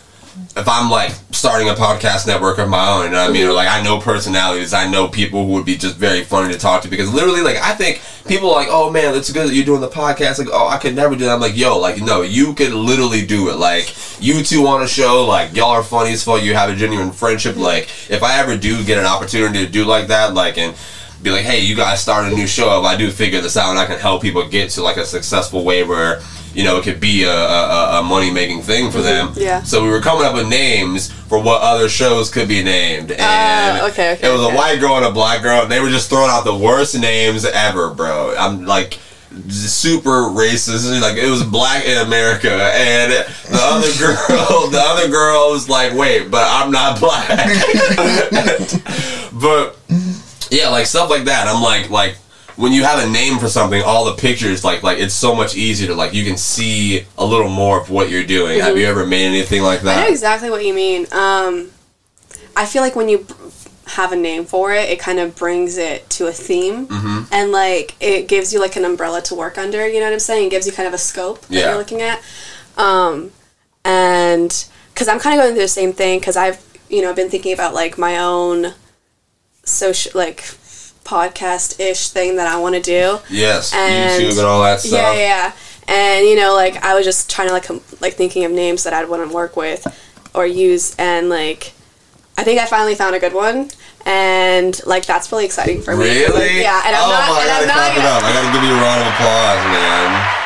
if I'm like starting a podcast network of my own, you know what I mean? Or like I know personalities, I know people who would be just very funny to talk to because literally, like I think people are like, oh man, it's good that you're doing the podcast. Like, oh, I could never do that. I'm like, yo, like no, you could literally do it. Like you two on a show, like y'all are funny as fuck. You have a genuine friendship. Like if I ever do get an opportunity to do like that, like and be like, hey, you guys start a new show. If I do figure this out, and I can help people get to like a successful way where you know it could be a, a, a money making thing for them. Yeah. So we were coming up with names for what other shows could be named, and Uh, okay, okay, it was okay. a white girl and a black girl, and they were just throwing out the worst names ever, bro. I'm like super racist. Like it was black in America, and the other girl, the other girl was like, "Wait, but I'm not black." but yeah, like stuff like that. I'm like, like when you have a name for something, all the pictures, like, like it's so much easier to like you can see a little more of what you're doing. Have you ever made anything like Mm-hmm. I know that? exactly what you mean. Um, I feel like when you have a name for it, it kind of brings it to a theme, Mm-hmm. and like it gives you like an umbrella to work under. You know what I'm saying? It gives you kind of a scope that Yeah. you're looking at. Um, and because I'm kind of going through the same thing, because I've you know been thinking about like my own social like podcast ish thing that I want to do. Yes, And- YouTube and all that stuff. Yeah, yeah. And you know, like I was just trying to like com- like thinking of names that I'd want to work with or use, and like I think I finally found a good one, and like that's really exciting for me. Really? Yeah, and I'm oh not. my, and gotta I'm not clap it gonna, up. I gotta give you a round of applause, man.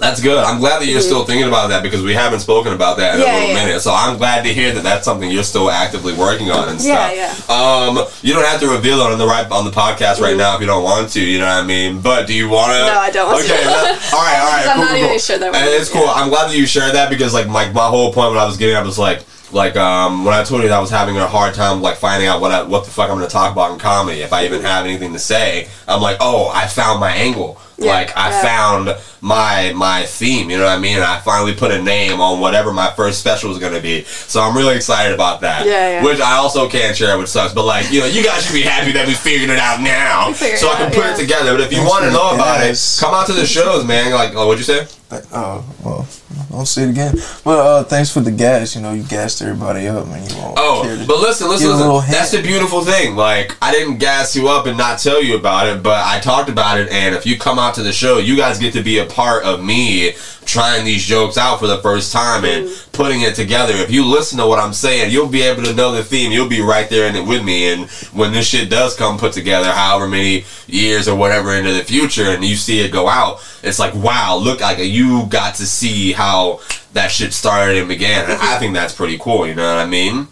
That's good. I'm glad that you're still thinking about that because we haven't spoken about that in Mm-hmm. Yeah, a little yeah. minute. So I'm glad to hear that that's something you're still actively working on and stuff. Yeah, stuff. Um, you don't have to reveal it on the right on the podcast right now if you don't want to. You know what I mean? But do you want to? Mm-hmm. No, I don't want to. okay, that- all right, all right. I'm cool, not cool, even cool. sure that And it's cool. yeah. I'm glad that you shared that because like my my whole point when I was getting at was like like um when I told you that I was having a hard time like finding out what I, what the fuck I'm gonna talk about in comedy if I even have anything to say I'm like oh I found my angle. Yeah, like I yeah. found my my theme you know what I mean? And I finally put a name on whatever my first special is gonna be. So I'm really excited about that. Yeah, yeah. which I also can't share which sucks but like you know you guys should be happy that we figured it out now. so I can out, put yeah. it together. But if you want to know the about it come out to the shows man. Like oh, what'd you say? Like, oh, well, I'll say it again. But uh, thanks for the gas. You know, you gassed everybody up, and you won't. Oh, but listen, listen, listen. That's the beautiful thing. Like, I didn't gas you up and not tell you about it, but I talked about it. And if you come out to the show, you guys get to be a part of me trying these jokes out for the first time and mm-hmm. putting it together. If you listen to what I'm saying, you'll be able to know the theme. You'll be right there in it with me. And when this shit does come put together, however many years or whatever into the future, and you see it go out, it's like, wow, look, like you got to see how that shit started and began. And I think that's pretty cool. You know what I mean?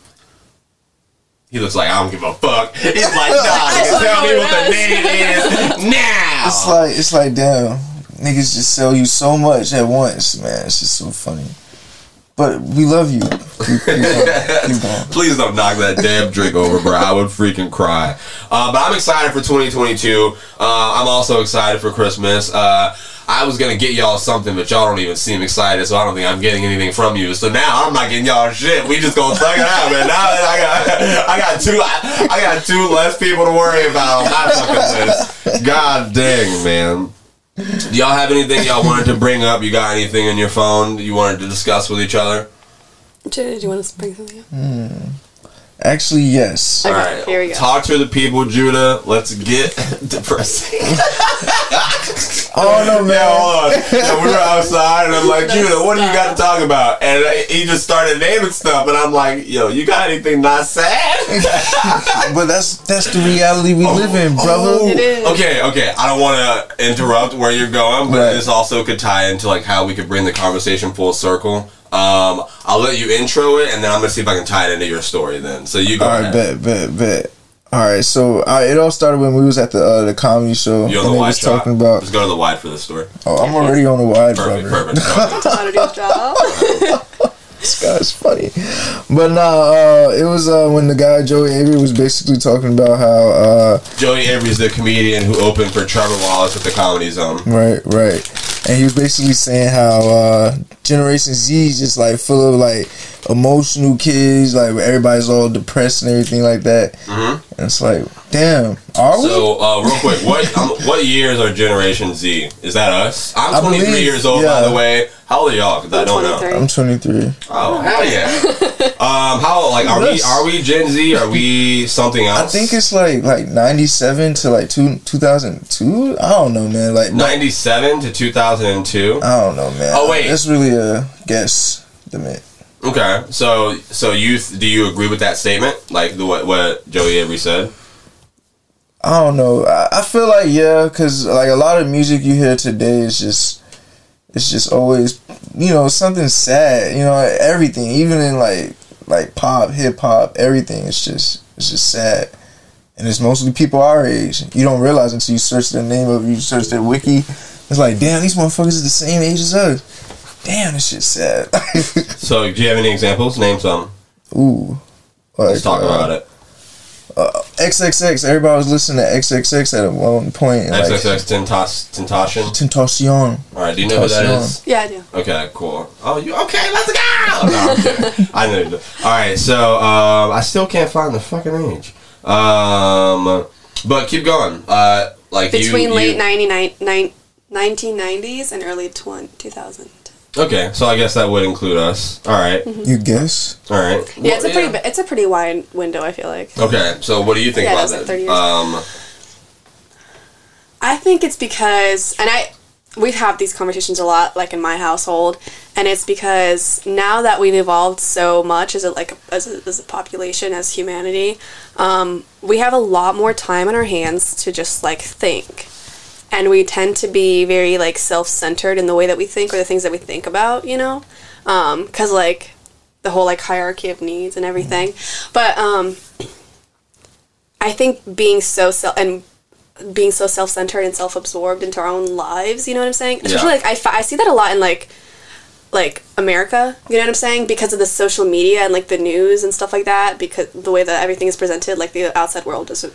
He looks like I don't give a fuck. He's like, nah, tell me what the name is now. It's like it's like damn, niggas just sell you so much at once, man. It's just so funny. But we love you. Keep, keep. Keep. Please don't knock that damn drink over, bro. I would freaking cry. Uh, but I'm excited for 2022. Uh, I'm also excited for Christmas. Uh, I was gonna get y'all something, but y'all don't even seem excited, so I don't think I'm getting anything from you. So now I'm not getting y'all shit. We just gonna thug it out, man. Now that I got, I got two, I, I got two less people to worry about on my fucking list. God dang, man. Do y'all have anything y'all wanted to bring up? You got anything in your phone you wanted to discuss with each other? Jay, do you want to bring something up? Hmm. Actually, yes. Okay, All right, here we go. Talk to the people, Judah. Let's get depressing. Oh no, man. Yeah, hold on. Yeah, we were outside, and I'm like, Judah, what do you got to talk about? And uh, he just started naming stuff, and I'm like, Yo, you got anything not sad? But that's that's the reality we live in, brother. It is. Okay, okay. I don't want to interrupt where you're going, but Right. this also could tie into like how we could bring the conversation full circle. Um, I'll let you intro it, and then I'm gonna see if I can tie it into your story. Then, so you go All right, ahead. bet, bet, bet. All right, so uh, it all started when we was at the uh, the comedy show, You on the wide was shot? talking about. Just go to the wide for this story. Oh, I'm already on the wide, Perfect, brother. perfect. perfect. How to do a job. This guy's funny, but nah, uh, it was uh, when the guy Joey Avery was basically talking about how uh, Joey Avery's the comedian who opened for Trevor Wallace at the Comedy Zone. Right, right. And he was basically saying how uh, Generation Z is just like full of like emotional kids, like everybody's all depressed and everything like that. Mm-hmm. And it's like, damn, are we? So, uh, real quick, what um, what years are Generation Z? Is that us? I'm 23 believe- years old, yeah. by the way. How old are y'all? Because I don't know. I'm 23. Oh hell yeah! um, how like are we? Are we Gen Z? Are we something else? I think it's like like 97 to like two, 2002. I don't know, man. Like, 97 to 2002. I don't know, man. Oh, wait. that's really a guess. The man. Okay, so so you do you agree with that statement? Like the what what Joey Avery said? I don't know. I, I feel like yeah, because like a lot of music you hear today is just, it's just always, you know, something sad. You know, everything, even in like like pop, hip hop, everything. It's just it's just sad, and it's mostly people our age. You don't realize until you search the name of you search their wiki. It's like, damn, these motherfuckers are the same age as us. Damn, this shit's sad. So do you have any examples? Name some. Ooh. Let's talk uh, about it. XXX. Everybody was listening to XXX at one point. and, Like, XXX Tentas Tentation. Tentacion. All right, do you know who that Yeah, I do. Okay, cool. Oh, you okay? Let's go. No, I'm. I know. All right, so um, I still can't find the fucking age. Um, but keep going. Uh, like Between you, late 99, nine, 1990s and early 20, 2000. Okay, so I guess that would include us. All right, You guess? all right. Yeah, it's a pretty bi- it's a pretty wide window. I feel like. Okay, so what do you think Yeah, about that's like that? 30 years. Um, I think it's because, and I, we have had these conversations a lot, like in my household, and it's because now that we've evolved so much as a like as a, as a population, as humanity, um, we have a lot more time on our hands to just like think, and we tend to be very like self-centered in the way that we think or the things that we think about, you know, because like the whole like hierarchy of needs and everything, but um, I think being so self and being so self-centered and self-absorbed into our own lives you know what i'm saying? Especially Yeah. like I, fi- I see that a lot in like like america you know what i'm saying? Because of the social media and like the news and stuff like that because the way that everything is presented like the outside world isn't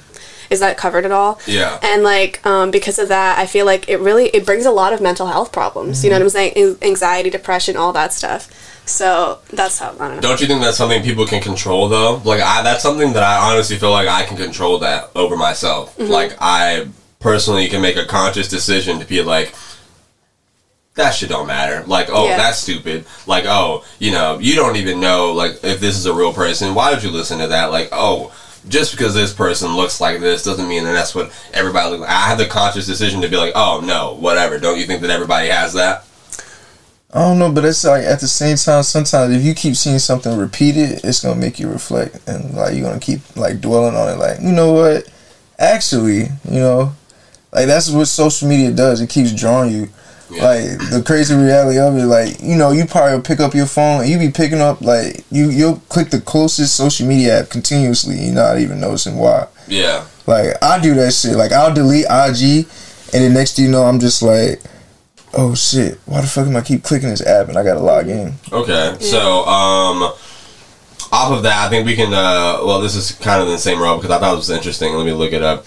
is that covered at all Yeah. and like um, because of that i feel like it really it brings a lot of mental health problems you know what i'm saying An- anxiety depression all that stuff so that's how i don't know don't you think that's something people can control though? Like, I that's something that I honestly feel like I can control that over myself. Mm-hmm. Like, I personally can make a conscious decision to be like. That shit don't matter. Like, oh, Yeah. that's stupid. Like, oh, you know, you don't even know, like, if this is a real person. Why would you listen to that? Like, oh, just because this person looks like this doesn't mean that that's what everybody looks like. I have the conscious decision to be like, oh, no, whatever. Don't you think that everybody has that? I don't know, but it's like at the same time, sometimes if you keep seeing something repeated, it's gonna make you reflect, and like you're gonna keep like dwelling on it. Like you know what? Actually, you know, like that's what social media does. It keeps drawing you. Yeah. Like the crazy reality of it, like you know, you probably pick up your phone and you be picking up like you you'll click the closest social media app continuously. You're not even noticing why. Yeah. Like I do that shit. Like I'll delete IG, and the next thing you know, I'm just like, oh shit, why the fuck am I keep clicking this app and I gotta log in? Okay, so um, off of that, I think we can. Uh, well, this is kind of in the same row because I thought it was interesting. Let me look it up.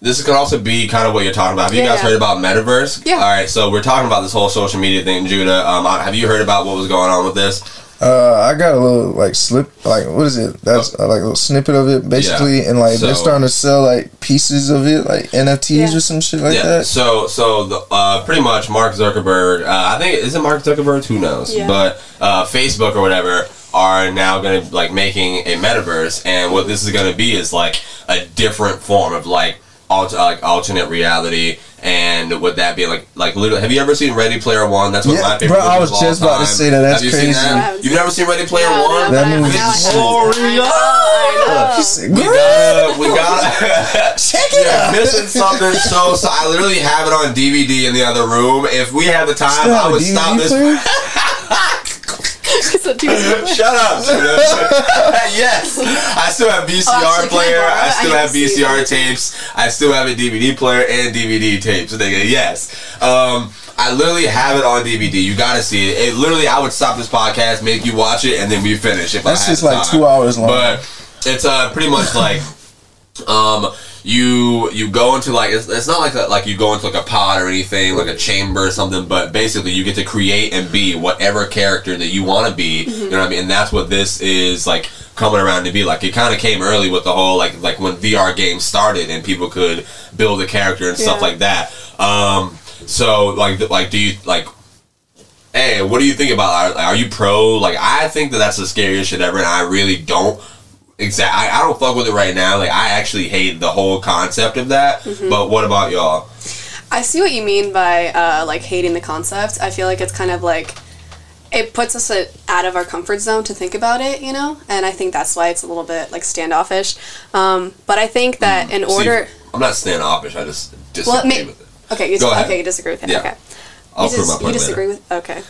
This could also be kind of what you're talking about. Have you Yeah, guys yeah. heard about metaverse? Yeah. All right, so we're talking about this whole social media thing, Judah. Um, have you heard about what was going on with this? Uh, I got a little like slip, like what is it? That's uh, like a little snippet of it, basically, Yeah. and like they're starting to sell like pieces of it, like NFTs Yeah. or some shit like yeah. that. So, so the, uh, pretty much Mark Zuckerberg. Uh, I think is it Mark Zuckerberg? Who knows? Yeah. But uh, Facebook or whatever are now going to like making a metaverse, and what this is going to be is like a different form of like alt- like alternate reality. And would that be like like literally? Have you ever seen Ready Player One? That's one of Yeah, my favorite. bro, I was of all just about to say that. That's Have you seen crazy. that? You've never seen Ready Player No, One? no, That but I- movie's now I have to. glorious. I know. She said, We gotta, we gotta check it out. missing something so, so I literally have it on DVD in the other room. If we had the time, Still have I a would DVD stop this. player? So, dude, Shut up, yes, I still have VCR Oh, actually, can I player. I still I have need to see VCR tapes. I still have a DVD player and DVD tapes. Nigga, yes. Um, I literally have it on DVD. You gotta see it. It literally, I would stop this podcast, make you watch it, and then we finish. If That's I had just like time. two hours long. But it's uh pretty much like um you you go into like it's, it's not like a, like you go into like a pod or anything like a chamber or something but basically you get to create and be whatever character that you want to be you know what i mean and that's what this is like coming around to be like it kind of came early with the whole like like when vr games started and people could build a character and stuff like that um so like like do you like Hey, what do you think about? Are, are you pro? Like, I think that that's the scariest shit ever, and I really don't. Exact. I, I don't fuck with it right now. Like, I actually hate the whole concept of that. Mm-hmm. But what about y'all? I see what you mean by uh, like hating the concept. I feel like it's kind of like it puts us uh, out of our comfort zone to think about it, you know. And I think that's why it's a little bit like standoffish. Um, but I think that in Mm. See, order, I'm not standoffish. I just disagree well, may, with it. okay, you Go dis- ahead. okay, you disagree with it. Yeah. Okay, I'll you, prove my dis- you disagree later. with. Okay,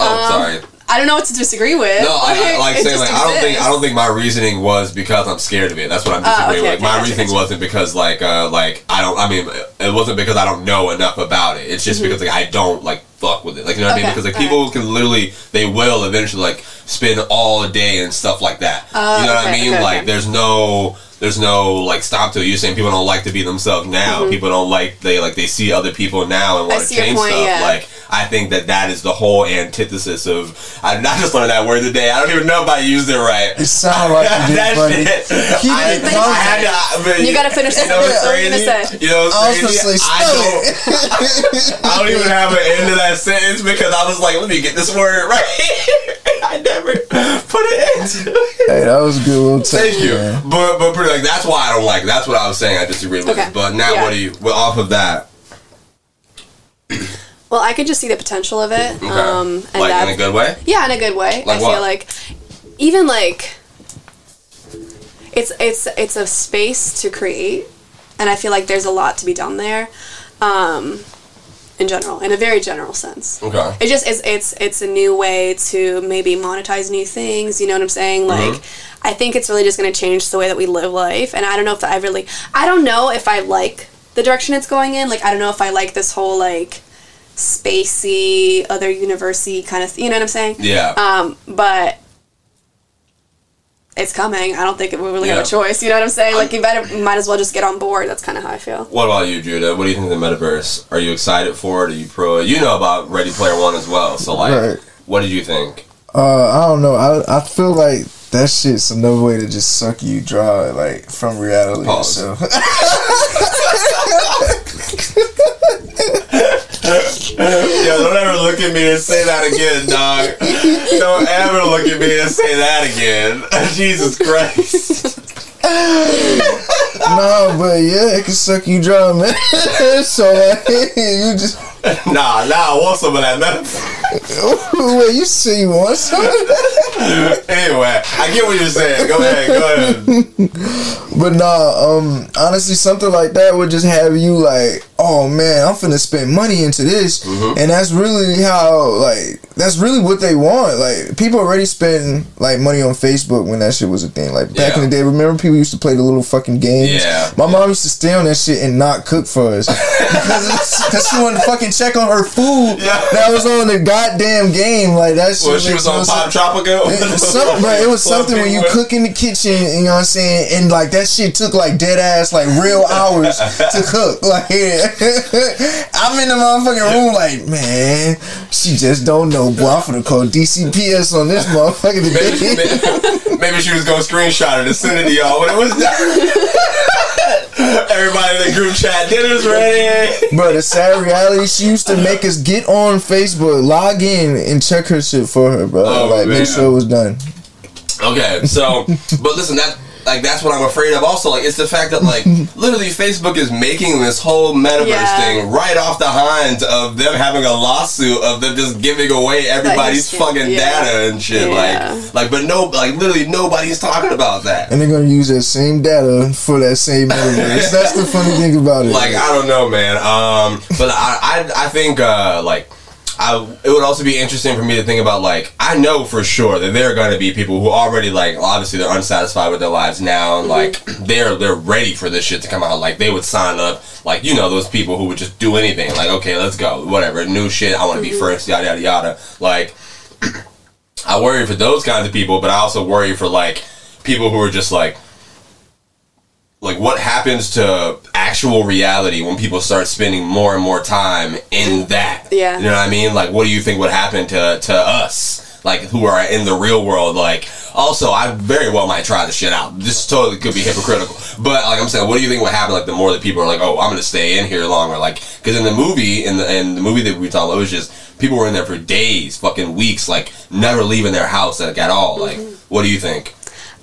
Oh, sorry. I don't know what to disagree with. No, I, I like saying like I don't think I don't think my reasoning was because I'm scared of it. That's what I'm Ah, disagreeing okay, with. okay, my gotcha, reasoning gotcha. wasn't because like uh like I don't I mean it wasn't because I don't know enough about it. It's just because like I don't like fuck with it. Like you know what I mean? Mm-hmm. Because like people can literally they will eventually like spend all day and stuff like that. Oh, you know what I mean? okay, like okay. there's no there's no like stop to it. You're saying people don't like to be themselves now. People don't like they like they see other people now and Mm-hmm. Want to change point, stuff. yeah. Like I think that that is the whole antithesis of. I not just learned that word today. I don't even know if I used it right. It sound like you did, that buddy. shit. Keep I, it I coming. had to. I mean, You gotta finish You this. know what's What you crazy? gonna say? You know what's I was gonna crazy? I don't. I don't even have an end to that sentence because I was like, let me get this word right. I never put it into it. hey, that was a good little touch, Thank you. man. But but pretty like that's why I don't like. it. That's what I was saying. I disagree with. Okay. But now Yeah. what do you? Well, off of that, Well, I could just see the potential of it. okay. Um, and like that, in a good way. Yeah, in a good way. Like I what? feel like even like it's it's it's a space to create, and I feel like there's a lot to be done there. Um, in general, in a very general sense. Okay. It just is it's it's a new way to maybe monetize new things, you know what I'm saying? Mm-hmm. Like I think it's really just going to change the way that we live life and I don't know if I really I don't know if I like the direction it's going in. Like I don't know if I like this whole like spacey other university kind of you know what I'm saying? Yeah. Um but it's coming. I don't think we really Yeah. have a choice. You know what I'm saying? Like you better might as well just get on board. That's kind of how I feel. What about you, Judah? What do you think of the metaverse? Are you excited for it? Are you pro? it? You know about Ready Player One as well. So like, Right. what did you think? Uh, I don't know. I I feel like that shit's another way to just suck you dry, like from reality. Pause. So Yo, don't ever look at me and say that again, dog. Don't ever look at me and say that again. Jesus Christ. no, but yeah, it can suck you dry, man. so like, you just Nah, nah, I want some of that metaphor. wait. You say you want some? Anyway, I get what you're saying. Go ahead, go ahead. But nah, um, honestly, something like that would just have you like, oh man, I'm finna spend money into this, Mm-hmm. and that's really how like that's really what they want. Like people already spend like money on Facebook when that shit was a thing. Like back Yeah. in the day, remember people used to play the little fucking games. Yeah. my mom used to stay on that shit and not cook for us because because she wanted to fucking check on her food Yeah. that was on the goddamn game. Like that shit. Well, she was on Pop. Tropico. It, some, bro, it was something when you cook in the kitchen, you know what I'm saying, and like that that shit took like dead ass like real hours to cook. Like I'm in the motherfucking room like, man, she just don't know. Boy, I'm gonna call DCPS on this motherfucker today. maybe, maybe she was gonna screenshot it and send it to y'all when it was done. Everybody in the group chat, dinner's ready. Bro, the sad reality, she used to make us get on Facebook, log in, and check her shit for her, bro. Oh, like, man. make sure it was done. Okay, so, but listen, that like that's what I'm afraid of. Also, like it's the fact that like literally Facebook is making this whole metaverse Yeah. thing right off the hinds of them having a lawsuit of them just giving away everybody's fucking yeah. data and shit. Yeah. Like, like, but no, like literally nobody's talking about that. And they're gonna use that same data for that same metaverse. That's the funny thing about it. Like I don't know, man. Um, but I, I, I think uh, like. I, it would also be interesting for me to think about like I know for sure that there are going to be people who already like obviously they're unsatisfied with their lives now and mm-hmm. like they're they're ready for this shit to come out. Like they would sign up like you know those people who would just do anything. Like okay let's go. Whatever. New shit. I want to be mm-hmm. first. Yada yada yada. Like I worry for those kinds of people but I also worry for like people who are just like like what happens to actual reality when people start spending more and more time in that? Yeah. you know what i mean? Like what do you think would happen to to us? Like who are in the real world? Like also i very well might try this shit out. This totally could be hypocritical. But like i'm saying what do you think would happen like the more that people are like oh i'm gonna stay in here longer like because in the movie in the in the movie that we talked about it was just people were in there for days fucking weeks like never leaving their house like at all. Like mm-hmm. what do you think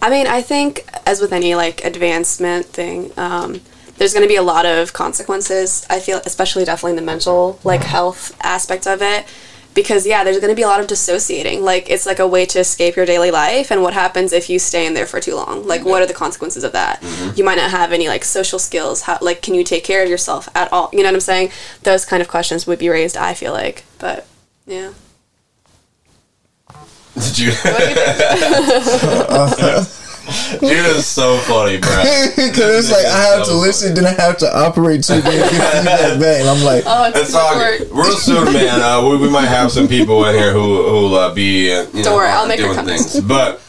I mean, I think as with any like advancement thing, um, there's going to be a lot of consequences. I feel, especially definitely in the mental like health aspect of it, because yeah, there's going to be a lot of dissociating. Like it's like a way to escape your daily life, and what happens if you stay in there for too long? Like, what are the consequences of that? You might not have any like social skills. How like can you take care of yourself at all? You know what I'm saying? Those kind of questions would be raised. I feel like, but yeah. Did you? What do? Judah's so funny, bro. Because it's like I have to listen, then I have to operate too. Then get feedback back, I'm like, Oh, it's, It's all work. good. Real soon, man. Uh, we, we might have some people in here who who'll uh, be uh, you know Don't worry, I'll uh, make her doing things. But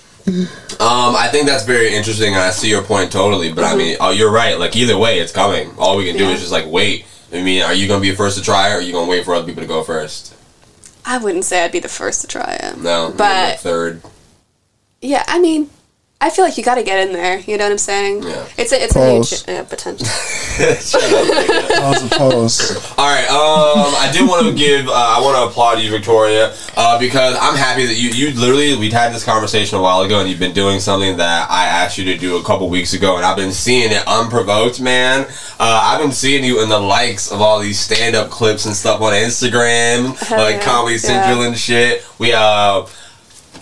um, I think that's very interesting, and I see your point totally. But I mean, oh, you're right. Like either way, it's coming. All we can do Mm-hmm. Yeah. is just like wait. I mean, are you gonna be the first to try or are you gonna wait for other people to go first? I wouldn't say I'd be the first to try it. No, But- third. Yeah, I mean, I feel like you got to get in there. You know what I'm saying? Yeah. It's a it's Pause. a huge uh, potential. pause, pause. All right. Um, I do want to give. Uh, I want to applaud you, Victoria, uh, because I'm happy that you. You literally. We'd had this conversation a while ago, and you've been doing something that I asked you to do a couple weeks ago, and I've been seeing it unprovoked, man. Uh, I've been seeing you in the likes of all these stand-up clips and stuff on Instagram, Hell like yeah. Comedy Central Yeah. and shit. We uh.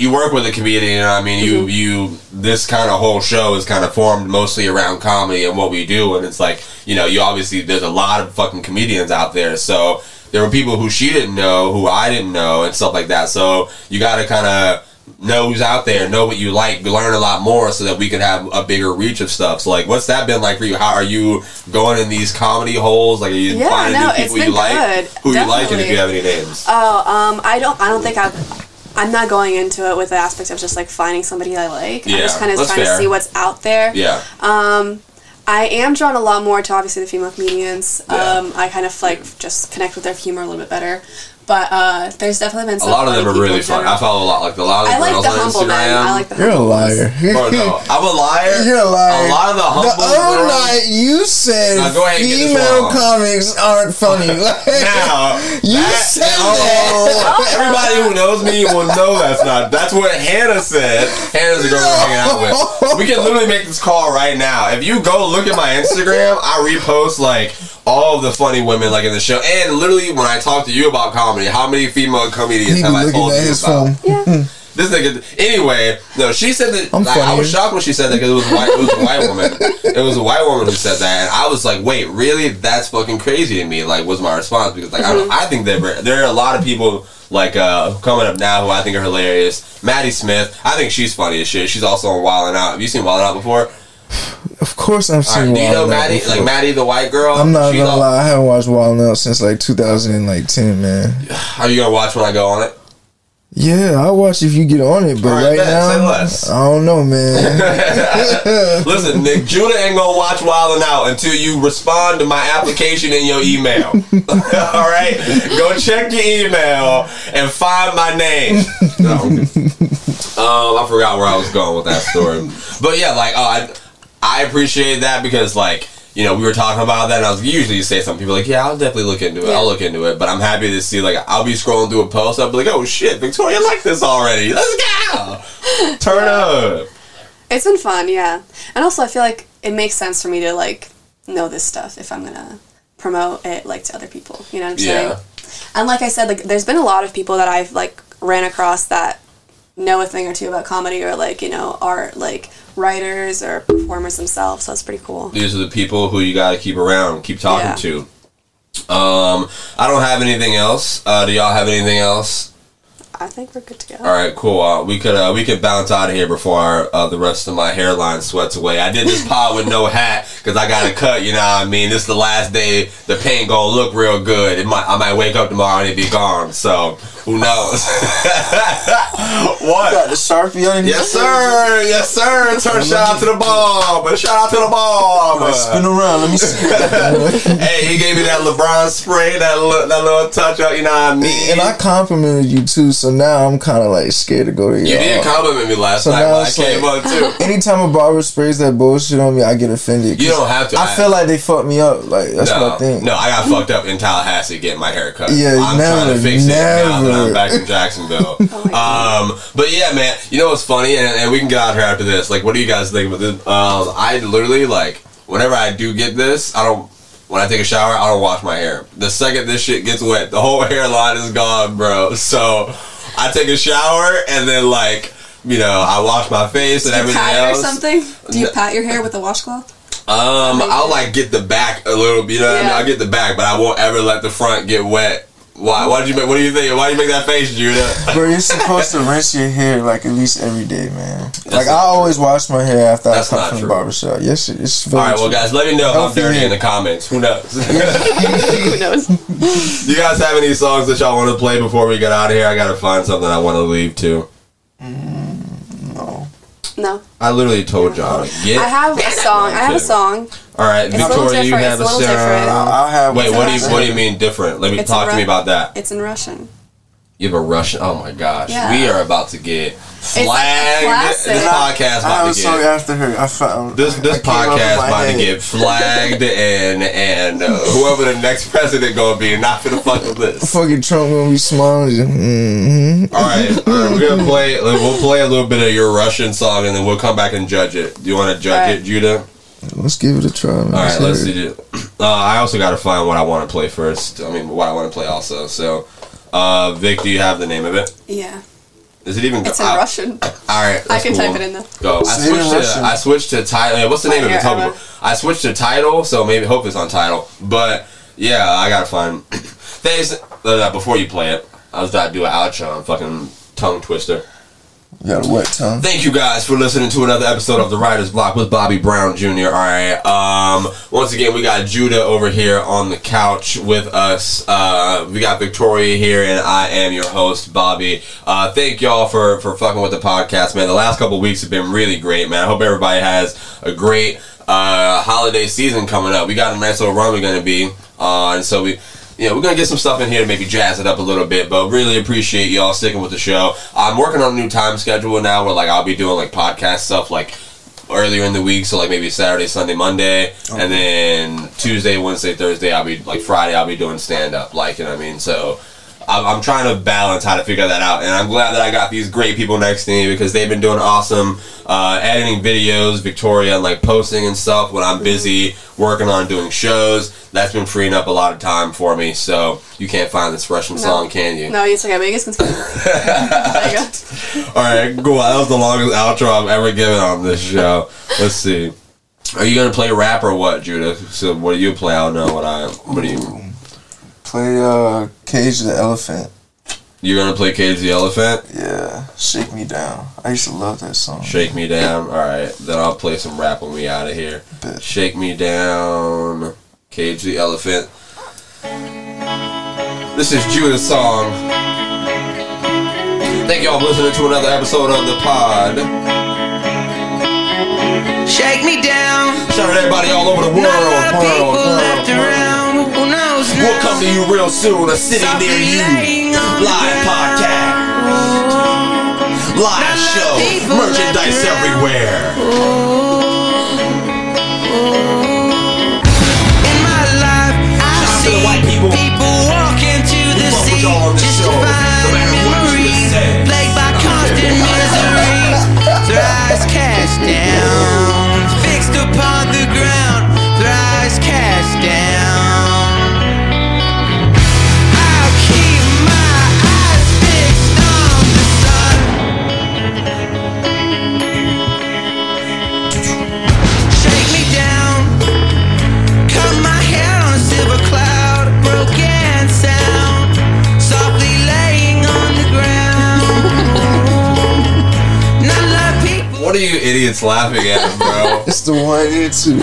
You work with a comedian, you know I mean? Mm-hmm. You you this kind of whole show is kind of formed mostly around comedy and what we do, and it's like you know you obviously there's a lot of fucking comedians out there, so there were people who she didn't know, who I didn't know, and stuff like that. So you got to kind of know who's out there, know what you like, learn a lot more, so that we can have a bigger reach of stuff. So like, what's that been like for you? How are you going in these comedy holes? Like, are you Yeah, finding no, new people you been like? good. Who you like, and if you have any names? Oh, um, I don't I don't think I've. I'm not going into it with the aspect of just like finding somebody I like. Yeah, I'm just kind of trying fair. to see what's out there. yeah. Um, I am drawn a lot more to obviously the female comedians. Yeah. Um, I kind of like just connect with their humor a little bit better. But uh, there's definitely been A lot of them are really in fun. I follow a lot, like a lot of the I like the on humble Instagram. men. I like the You're a liar. Bro, no, I'm a liar. You're a liar. A lot of the The other girls. night you said Now, go ahead and female wrong. comics aren't funny. Like, Now, You that- said oh, that. Everybody who knows me will know that's not. That's what Hannah said. Hannah's the girl we're hanging out with. We can literally make this call right now. If you go look at my Instagram, I repost like all of the funny women like in the show. And literally, when I talk to you about comedy, how many female comedians he have I told at you his about? phone. Yeah. This nigga. Anyway, no, she said that. I'm like, I was shocked when she said that because it was a white. It was a white woman. It was a white woman who said that, and I was like, "Wait, really? That's fucking crazy to me." Like, was my response because like I, don't, I think that there are a lot of people like uh coming up now who I think are hilarious. Maddy Smith, I think she's funny as shit. She's also on Wild 'N Out. Have you seen Wild 'N Out before? Of course, I've All right, seen do you know Maddy? before. Like Maddy, the white girl. I'm not gonna lie, I haven't watched Wild Out since like 2010, man. Are you gonna watch when I go on it? Yeah, I'll watch if you get on it, but right, right, bet. Now. I don't know, man. Listen, Nick, Judah ain't gonna watch Wild 'N Out until you respond to my application in your email. All right, go check your email and find my name. No. Um, I forgot where I was going with that story, but yeah, like, oh, I, I appreciate that because like. You know, we were talking about that, and I was usually you say something. People are like, yeah, I'll definitely look into it. I'll look into it. But I'm happy to see, like, I'll be scrolling through a post. I'll be like, oh shit, Victoria like this already. Let's go, turn up. It's been fun, yeah. And also, I feel like it makes sense for me to like know this stuff if I'm gonna promote it like to other people. You know what I'm Yeah. saying? And like I said, like there's been a lot of people that I've like ran across that know a thing or two about comedy or like you know art, like writers or performers themselves. So it's pretty cool. these are the people who you got to keep around, keep talking Yeah. to. Um, I don't have anything else. Uh, do y'all have anything else? I think we're good to go. All right, cool. Uh, we could uh, we could bounce out of here before uh, the rest of my hairline sweats away. I did this pod with no hat because I got a cut. You know what I mean? This is the last day. The paint gonna look real good. It might I might wake up tomorrow and it be gone. So who knows? what? Got the sharpie on your Yes, sir. Yes, sir. Turn shout out to the bomb. But shout out to the bomb. Spin around. Let me see. hey, he gave me that LeBron spray, that little, that little touch up. You know what I mean? and I complimented you too, so now I'm kind of like scared to go to you y'all. did compliment me last So night now when I it's came like- up too. Anytime a barber sprays that bullshit on me, I get offended. You don't have to. I feel like they fucked me up. Like that's no, what I think. no, I got fucked up in Tallahassee getting my hair cut. Yeah, I'm trying to never, fix it now that I'm back in Jacksonville. Oh um, but yeah, man, you know what's funny, and, and we can get out here after this. Like, what do you guys think about this? Um, I literally like whenever I do get this, I don't. When I take a shower, I don't wash my hair. The second this shit gets wet, the whole hairline is gone, bro. So I take a shower and then like. You know, I wash my face and everything pat it or something? Do you pat your hair with a washcloth? Um, I'll like get the back a little, you know what I mean? I'll get the back, but I won't ever let the front get wet. Why? Why did you make? What do you think? Why do you make that face, Judah? Bro, you're supposed to rinse your hair like at least every day, man. like I always wash my hair after That's I not come from true. the barbershop. Yes, it- it's All very right, well, guys, let me know if I'm Healthy dirty hair. in the comments. Who knows? Who knows? Do you guys have any songs that y'all want to play before we get out of here? I gotta find something I want to leave to. Mm, no. No. I literally told y'all. Get. I have a song. I have a song. All right, a little Victoria, you have a it's a little different. song. I'll have. Wait, It's what a do you Russian. what do you mean different? Let me It's talk a to me about that. It's in Russian. You have a Russian. Oh my gosh, Yeah. we are about to get like a flagged. this podcast I have about a to song get. after her. I found This this came up with podcast my about to get flagged and and uh, whoever the next president gonna be not finna fuck with this. Fucking Trump gonna be smiling. Mm-hmm. All right, all right, we're gonna play. We'll play a little bit of your Russian song and then we'll come back and judge it. Do you want to judge All right. it, Judah? Let's give it a try. Man. All right, let's hear see. it. it. Uh, I also got to find what I want to play first. I mean, what I want to play also. So, uh, Vik, do you have the name of it? Yeah. Is it even? It's in uh, Russian. All right, I can cool. type it in though. Go. I Say in switched to I switched to Tidal. What's the name of it? Here, Tell me. I switched to Tidal, so maybe hope it's on Tidal. But yeah, I gotta find. Thanks. Uh, before you play it, I was about to do an outro. I'm fucking tongue twister. You got a wet tongue. Thank you guys for listening to another episode of the Writer's Block with Bobby Brown Jr. All right. Um, once again, we got Judah over here on the couch with us. Uh, we got Victoria here, and I am your host, Bobby. Uh, thank y'all for for fucking with the podcast, man. The last couple weeks have been really great, man. I hope everybody has a great uh, holiday season coming up. We got a nice little run we're gonna be on, and so we you know, we're gonna get some stuff in here to maybe jazz it up a little bit, but really appreciate y'all sticking with the show. I'm working on a new time schedule now where like I'll be doing like podcast stuff like earlier in the week, so like maybe Saturday, Sunday, Monday, and then Tuesday, Wednesday, Thursday, I'll be like Friday, I'll be doing stand up, like you know what I mean. So I'm, trying to balance how to figure that out, and I'm glad that I got these great people next to me because they've been doing awesome uh, editing videos, Victoria, and like posting and stuff when I'm busy working on doing shows. That's been freeing up a lot of time for me. So you can't find this Russian song, can you? No, it's okay. But you guys can skip. there you go. All right, cool. That was the longest outro I've ever given on this show. Let's see. Are you gonna play rap or what, Judah? So what do you play? I don't know what I. What do you? Play uh, Cage the Elephant. You're gonna play Cage the Elephant? Yeah, Shake Me Down. I used to love that song. Shake me down. All right, then I'll play some rap when we out of here. Bet. Shake me down. Cage the Elephant. This is Judah's song. Thank y'all for listening to another episode of the pod. Shake me down. Shout out to everybody all over the world. Not a lot of world, people world, left world. around. Who knows now? We'll come to you real soon. A city near you. laying on the Live podcast. Live Not a lot of show. Merchandise everywhere. Oh. What are you idiots laughing at, bro? It's the one and two. In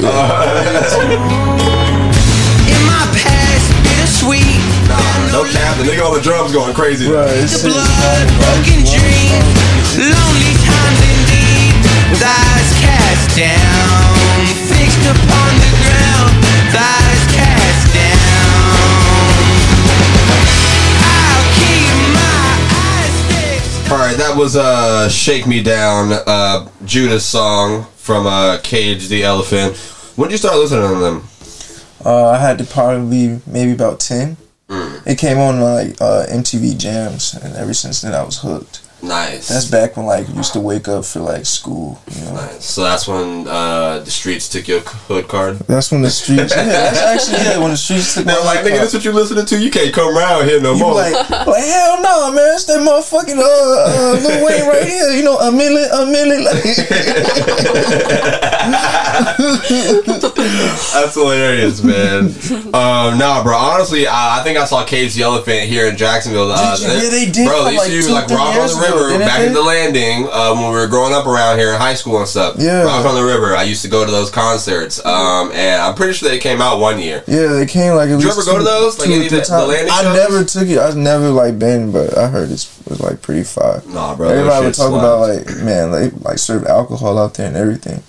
my past, bittersweet. Nah, no cap. The nigga on the drums going crazy. Bro, it's The blood, broken dreams, lonely times indeed. With eyes cast down, fixed upon the ground. With eyes cast down. I'll keep my eyes fixed. All right, that was uh "Shake Me Down," uh Judah's song from uh Cage the Elephant. When did you start listening to them? Uh, I had to probably maybe about ten. Mm. It came on like uh, MTV Jams, and ever since then I was hooked. Nice. That's back when like you used to wake up for like school. You know, nice. So that's when uh the streets took your hood card. that's when the streets. Yeah, that's actually yeah when the streets took. They're my like, nigga, car. this what you listening to? You can't come around here no You more. like, like hell no, man! It's that motherfucking uh, uh Lil Wayne right here. You know, a million, a million. That's hilarious, man. um, nah, bro. Honestly, I, I think I saw Cage the Elephant here in Jacksonville. Uh, Did you? Yeah, they did Bro, for they used to use like Rock on the didn't back they? at the landing uh, when we were growing up around here in high school and stuff. Yeah. Rock on the River. I used to go to those concerts, um, and I'm pretty sure they came out one year. yeah, they came like. At Did you ever go to those? Like two any the- the landing I shows? never took it. I've never like been, but I heard it was like pretty fire. Nah, bro. Everybody would talk about like, man, they like serve alcohol out there and everything.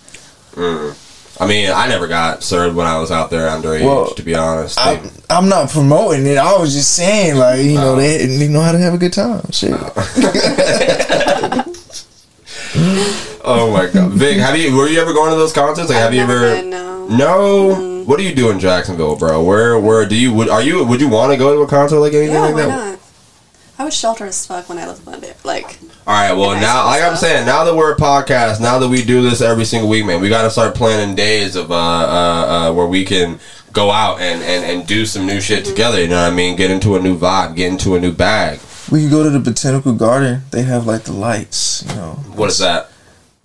I mean, I never got served when I was out there underage. Well, to be honest, I, I'm not promoting it. I was just saying, like, you know, they, they know how to have a good time. Shit. oh my god, Vik, have you? Were you ever going to those concerts? Like, have I've you never ever? been, no. No. What do you do in Jacksonville, bro? Where where do you would are you would you want to go to a concert like anything Yeah, like why that? not? I was sheltered as fuck when I lived in it. Like, All right, well now school like I'm saying, now that we're a podcast, now that we do this every single week, man, we got to start planning days of uh, uh uh where we can go out and and and do some new shit Mm-hmm. together. You know what I mean? Get into a new vibe, get into a new bag. We could go to the botanical garden. They have like the lights, you know. What is that?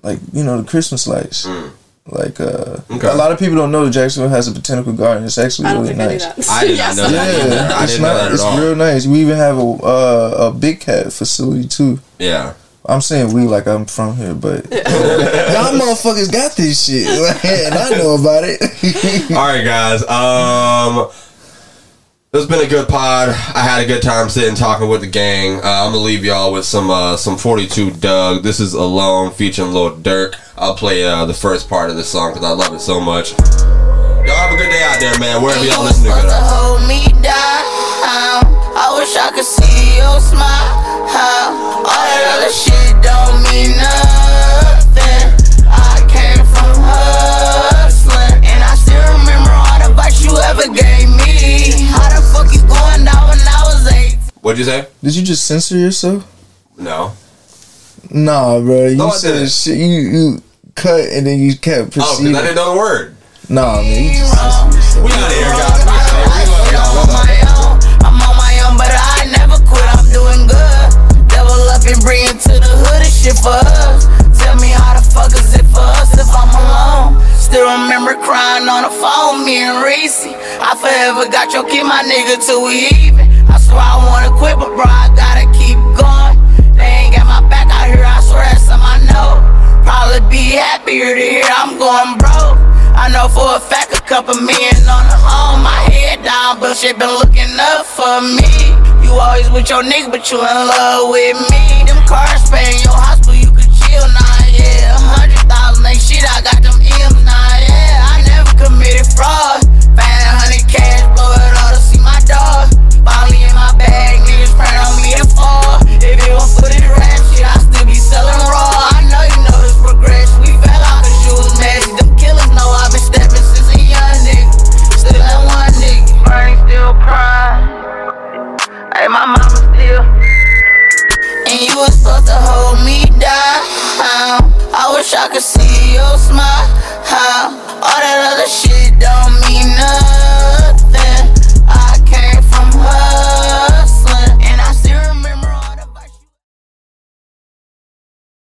Like you know the Christmas lights. Mm. Like uh, Okay. a lot of people don't know that Jacksonville has a botanical garden. It's actually I don't really think nice. I knew that. I did not Yes. know that. Yeah, I it's didn't know not. that at It's all. real nice. We even have a uh, a big cat facility too. Yeah. I'm saying we like I'm from here, but y'all motherfuckers got this shit, and I know about it. All right, guys. Um, it's been a good pod. I had a good time sitting talking with the gang. Uh, I'm gonna leave y'all with some uh, some 42 Dugg. This is Alone featuring Lil Durk. I'll play uh, the first part of this song because I love it so much. Y'all have a good day out there, man. Wherever y'all listening to supposed What'd you say? Did you just censor yourself? No. Nah, bro. You No, said shit. You you cut and then you kept Oh, because proceeding. I didn't know the word. nah, man. You just censored yourself. We out of here, guys. We love I'm y'all. on my own, I'm on my own, but I never quit. I'm doing good. Double up and bring it to the hood and shit for us. Tell me how the fuck is it for us if I'm alone? still remember crying on the phone, me and Reese. I forever got your kid, my nigga, till we even. I swear I wanna quit, but bro, I gotta keep going. They ain't got my back out here, I swear that's something I know. Probably be happier to hear I'm going broke. I know for a fact a couple men on the home, my head down, but shit been looking up for me. You always with your nigga, but you in love with me. Them cars paying your hospital, you could chill now, yeah. A hundred thousand ain't shit, I got fraud. 500 cash down. I wish I could see your smile. How All that other shit don't mean nothing. I came from her.